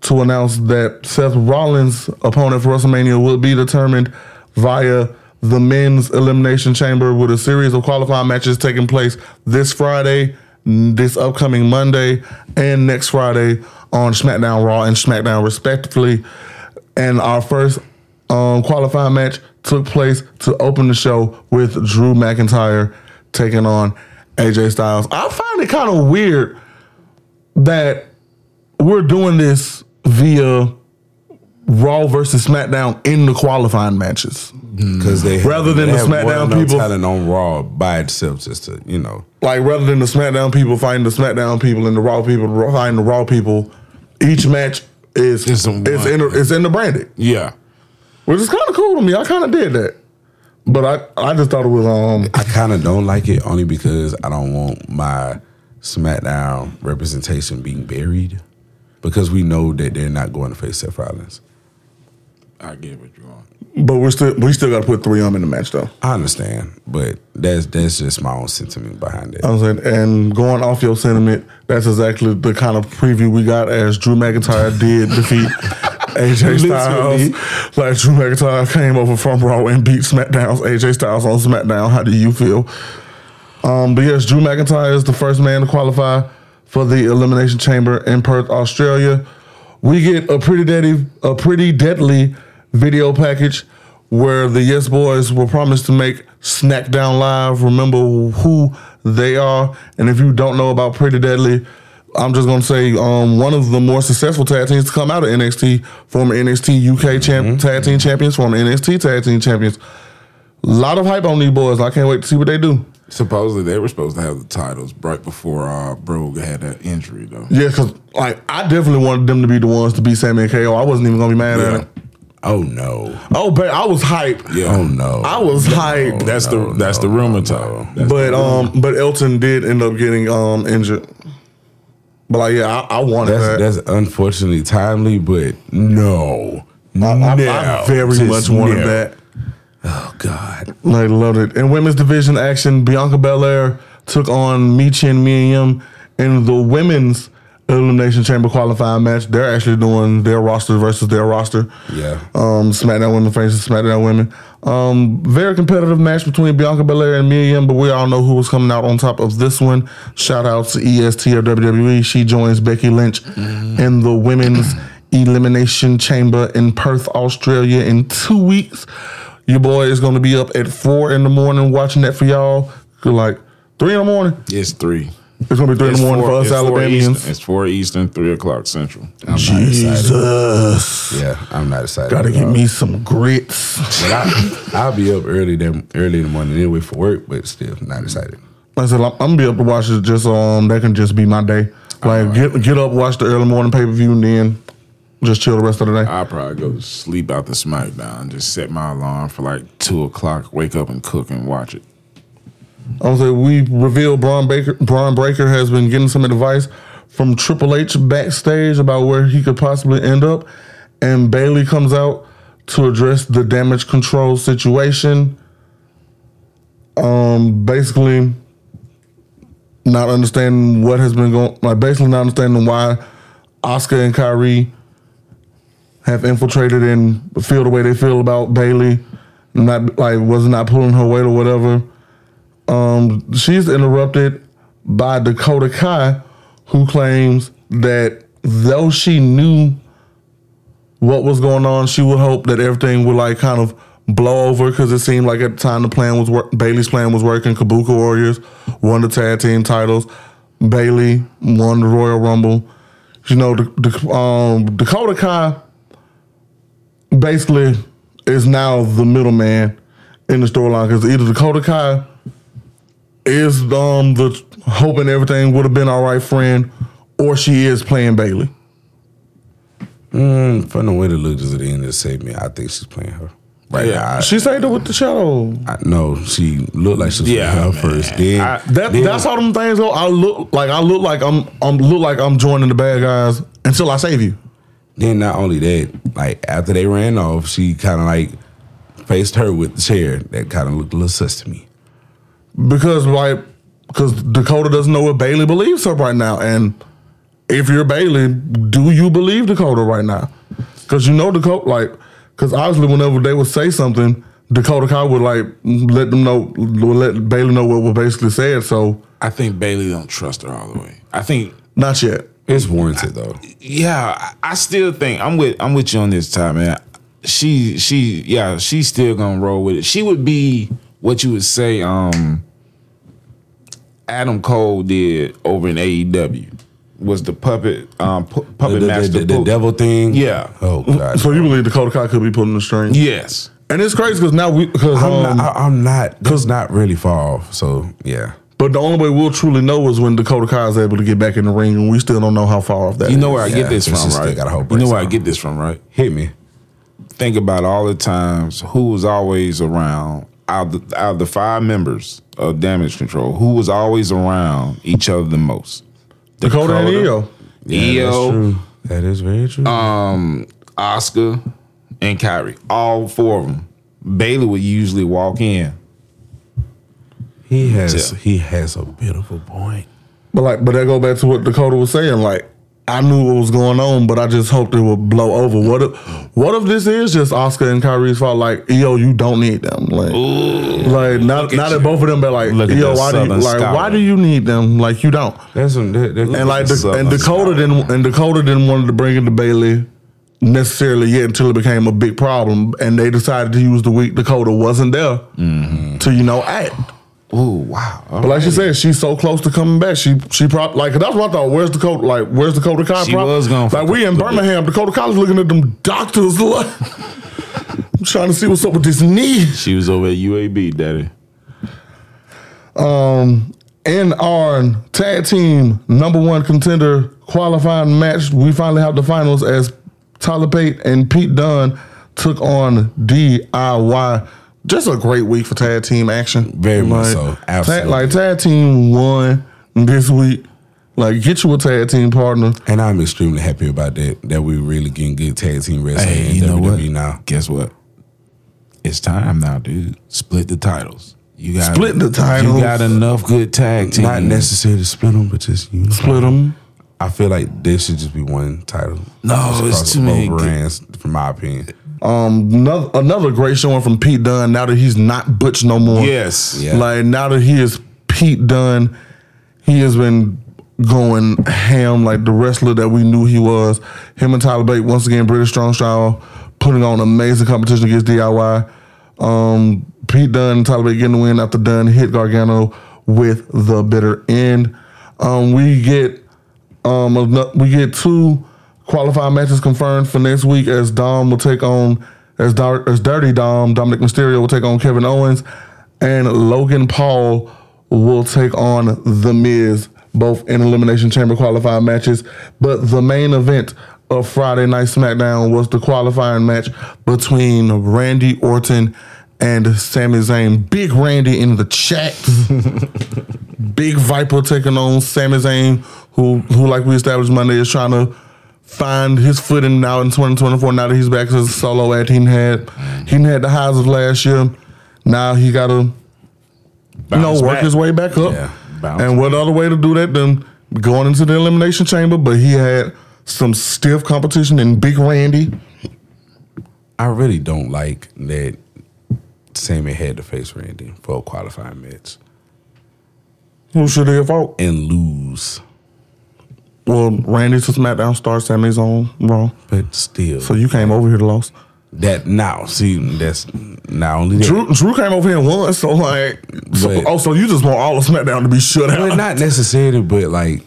to announce that Seth Rollins' opponent for WrestleMania will be determined via the men's elimination chamber with a series of qualifying matches taking place this Friday, this upcoming Monday, and next Friday on SmackDown Raw and SmackDown respectively. And our first um, qualifying match took place to open the show with Drew McIntyre taking on AJ Styles. I find it kind of weird that we're doing this via Raw versus SmackDown in the qualifying matches. Because they Rather than they the SmackDown people- talent on Raw by itself, just to you know. Like rather than the SmackDown people fighting the SmackDown people and the Raw people fighting the Raw people, each match is It's in it's one. in the, it's in the branded, Yeah. which is kind of cool to me. I kind of did that, but I I just thought it was um I kind of don't like it only because I don't want my SmackDown representation being buried because we know that they're not going to face Seth Rollins. I get what you're on. But we're still we still got to put three of them in the match though. I understand, but that's that's just my own sentiment behind it. I'm saying, and going off your sentiment, that's exactly the kind of preview we got as Drew McIntyre did defeat AJ Styles. Like Drew McIntyre came over from Raw and beat SmackDown's AJ Styles on SmackDown. How do you feel? Um, but yes, Drew McIntyre is the first man to qualify for the Elimination Chamber in Perth, Australia. We get a pretty deadly, a pretty deadly video package where the Yes Boys were promised to make Snackdown Live. Remember who they are, and if you don't know about Pretty Deadly, I'm just gonna say um, one of the more successful tag teams to come out of NXT, former NXT UK champ, tag team champions, former NXT tag team champions. A lot of hype on these boys. I can't wait to see what they do. Supposedly they were supposed to have the titles right before uh, Brogue had that injury though. Yeah, because like I definitely wanted them to be the ones to beat Sami and KO. I wasn't even gonna be mad Yeah. at it. Oh no! Oh, but I was hyped. Yeah. Oh no! I was hyped. That's the that's the rumor talk. That's But um, but Elton did end up getting um injured. But like, yeah, I, I wanted that. That's that's unfortunately timely, but no, I, I, I very much wanted no. that. Oh God! I loved it. In women's division action, Bianca Belair took on Michin Mia Yim in the women's elimination chamber qualifying match. They're actually doing their roster versus their roster. Yeah. Um, SmackDown women faces SmackDown women. Um, very competitive match between Bianca Belair and Mia Yim, but we all know who was coming out on top of this one. Shout out to EST of WWE. She joins Becky Lynch in the women's elimination chamber in Perth, Australia in two weeks. Your boy is going to be up at four in the morning watching that for y'all. Like three in the morning. It's three. It's going to be three It's in the morning four- for us it's four Alabamians. Eastern. It's four Eastern, three o'clock Central. I'm not. Jesus. Yeah, I'm not excited. Gotta get me some grits. But I, I'll be up early them early in the morning anyway for work, but still not excited. I said I'm, I'm gonna be up to watch it. Just um, that can just be my day. Like get get up, watch the early morning pay per view, and then just chill the rest of the day. I'll probably go to sleep out the SmackDown. Just set my alarm for like two o'clock. Wake up and cook and watch it. I was like, we revealed Bron Breakker. Bron Breakker has been getting some advice from Triple H backstage about where he could possibly end up, and Bailey comes out to address the damage control situation. Um, basically, not understanding what has been going, like basically not understanding why Asuka and Kairi have infiltrated and feel the way they feel about Bayley, not like was not pulling her weight or whatever. Um, she's interrupted by Dakota Kai, who claims that though she knew what was going on, she would hope that everything would like kind of blow over because it seemed like at the time the plan was. Bayley's plan was working. Kabuki Warriors won the tag team titles. Bayley won the Royal Rumble. You know, the, the, um, Dakota Kai basically is now the middleman in the storyline because either Dakota Kai is um the hoping everything would have been all right friend, or she is playing Bayley. Mm, from the way it looks at the end of the segment, I think she's playing her. Right Yeah. now, I, She stayed there with the shadow. I, no, she looked like she was Yeah, her man. first. Then, I- That then- that's how them things go. I look like I look like I'm I'm look like I'm joining the bad guys until I save you. Then not only that, like after they ran off, she kind of like faced her with the chair. That kind of looked a little sus to me. because like because Dakota doesn't know what Bayley believes her right now, and if you're Bayley, do you believe Dakota right now? Because you know Dakota like because obviously whenever they would say something, Dakota Kai would like let them know, would let Bayley know what was basically said. So I think Bayley don't trust her all the way. I think not yet. It's warranted though. yeah, I I still think I'm with I'm with you on this time, man. She she yeah, she's still gonna roll with it. She would be what you would say um Adam Cole did over in AEW. Was the puppet um pu- puppet the- master the- the pu- devil thing. Yeah. Oh god. So you believe Dakota Kai could be pulling the string? Yes. And it's crazy because now we because I'm um, not. I, I'm not. Cause not really far off. So yeah. But the only way we'll truly know is when Dakota Kai is able to get back in the ring, and we still don't know how far off that. You know is. where I Yeah, get this from, right? got a whole you know brace where I get this from, right? Hit me. think about all the times who was always around out of the, out of the five members of damage control who was always around each other the most Dakota and Iyo. Yeah, that's Iyo true. That is very true. um Asuka and Kairi all four of them Bayley would usually walk in he has. Yeah. He has a beautiful point. But like, but that go back to what Dakota was saying. Like, I knew what was going on, but I just hoped it would blow over. What if, what if this is just Asuka and Kairi's fault? Like, yo, you don't need them. Like, like now, at now that both of them be like, Look yo, why do you Southern like? Why do you need them? Like, you don't. That's some. That, that, And like, the, and Dakota scholar. didn't, and Dakota didn't want to bring it to Bayley necessarily yet until it became a big problem, and they decided to use the week Dakota wasn't there mm-hmm. to you know act. Oh wow But like she said, she's so close to coming back. She she probably like that's what I thought. Where's Dakota? Like where's the Dakota Kai? She prob- was for Like we in. Birmingham. Dakota was looking at them doctors. Like, I'm trying to see what's up with this knee. she was over at UAB daddy Um, In our tag team number one contender qualifying match, we finally have the finals as Tyler Bate and Pete Dunne took on DIY. Just a great week for tag team action. Very much Like, so. ta- Absolutely. like tag team won this week. Like get you a tag team partner. And I'm extremely happy about that. That we really getting good tag team wrestling hey in you know WWE what now. guess what it's time now dude split the titles you got Split the titles. you got enough good tag teams Not necessarily to split them, but just you know, Split them. I feel like this should just be one title. No, it's too many both brands, from my opinion. Um, another, another great showing from Pete Dunne. Now that he's not Butch no more. yes Yeah. Like now that he is Pete Dunne, he has been going ham like the wrestler that we knew he was. Him and Tyler Bate once again British Strong Style putting on amazing competition against DIY. Um, Pete Dunne, and Tyler Bate getting the win after Dunne hit Gargano with the bitter end. Um, we get um, we get two qualified matches confirmed for next week as Dom will take on as, Dar- as Dirty Dom. Dominik Mysterio will take on Kevin Owens, and Logan Paul will take on The Miz, both in Elimination Chamber qualifying matches. But the main event of Friday Night SmackDown was the qualifying match between Randy Orton and Sami Zayn. Big Randy in the chat. Big Viper taking on Sami Zayn, who who like we established Monday is trying to find his footing now in 2024. Now that he's back as a solo act, he had he had the highs of last year. Now he got to you know work back. his way back up. Yeah, and what other way to do that than going into the elimination chamber? But he had some stiff competition in Big Randy. I really don't like that Sami had to face Randy for a qualifying match Who should he have fought? and lose. Well, Randy to SmackDown star, Sami's on Raw. But still, So you came over here to lose. that now see that's not only that, Drew, Drew came over here once, so like, so, But- oh, so you just want all of SmackDown to be shut out? Well, not necessarily, but like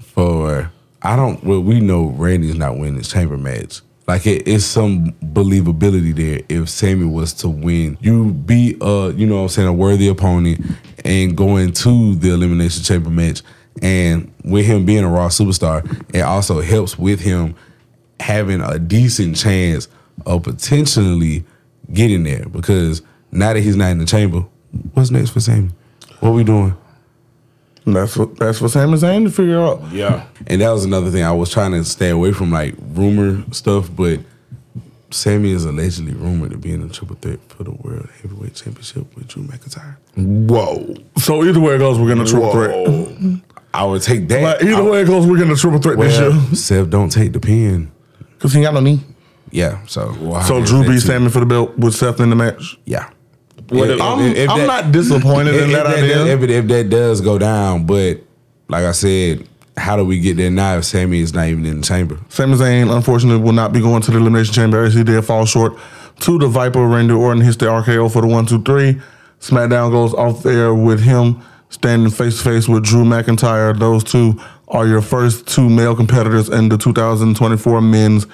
for I don't. Well, we know Randy's not winning this chamber match. Like it, it's some believability there. If Sami was to win, you be a you know, what I'm saying a worthy opponent and go into the elimination chamber match And with him being a Raw superstar, it also helps with him having a decent chance of potentially getting there. Because now that he's not in the chamber, what's next for Sami? What are we doing? That's what that's what Sami Zayn to figure out. Yeah. And that was another thing I was trying to stay away from, like rumor stuff. But Sami is allegedly rumored to be in the triple threat for the World Heavyweight Championship with Drew McIntyre. Whoa. So either way it goes, we're gonna triple threat. I would take that. Like either I- way it goes, we're gonna triple threat this well, year. Seth, don't take the pin. Cause he ain't got no knee. Yeah, so So Drew that beats too. Sami for the belt with Seth in the match. Yeah. What If- if- I'm, if- if I'm that- not disappointed in if, that if idea. if, if that does go down, but like I said, how do we get there now if Sami is not even in the chamber? Sami Zayn, unfortunately, will not be going to the Elimination Chamber as he did fall short to the Viper. Randy Orton hits the RKO for the one, two, three. SmackDown goes off there with him standing face to face with Drew McIntyre. Those two are your first two male competitors in the 2024 Men's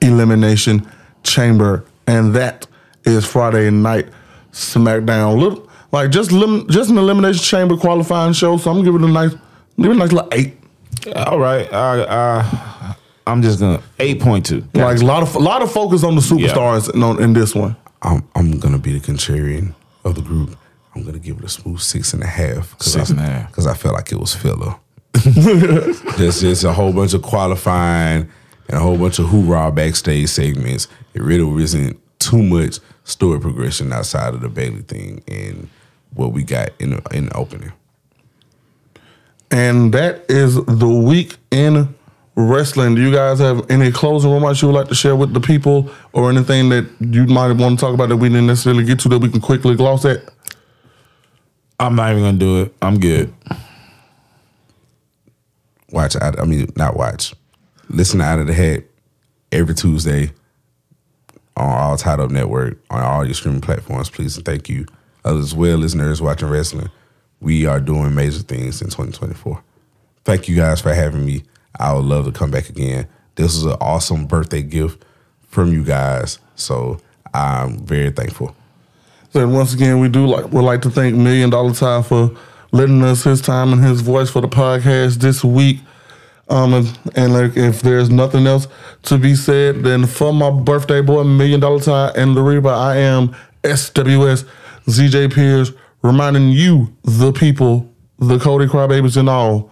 Elimination Chamber, and that is Friday night SmackDown. Little, like just lim, just an Elimination Chamber qualifying show, so I'm giving it a nice, give it a nice little eight. All right. I, I, I'm just gonna eight point two. Like a lot of a lot of focus on the superstars in, on, in this one. I'm I'm gonna be the contrarian of the group. I'm gonna give it a smooth six and a half. Cause Six I, and a half. Because I felt like it was filler. There's just a whole bunch of qualifying and a whole bunch of hoorah backstage segments. It really wasn't too much story progression outside of the Bayley thing and what we got in the, in the opening. And that is the week in wrestling. Do you guys have any closing remarks you would like to share with the people, or anything that you might want to talk about that we didn't necessarily get to that we can quickly gloss at? I'm not even gonna do it. I'm good. Watch out. I mean, not watch. Listen to out of the head every Tuesday on all Tied Up Network on all your streaming platforms. Please and thank you, as well nerds watching wrestling. We are doing major things in 2024. Thank you guys for having me. I would love to come back again. This was an awesome birthday gift from you guys, so I'm very thankful. So once again, we do like would like to thank Million Dollar Ty for lending us his time and his voice for the podcast this week. Um, and, and like if there's nothing else to be said, then for my birthday boy, Million Dollar Ty and Lariba, I am SWS ZJ Pierce, reminding you, the people, the Cody Crybabies and all,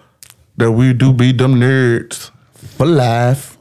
that we do be them nerds for life.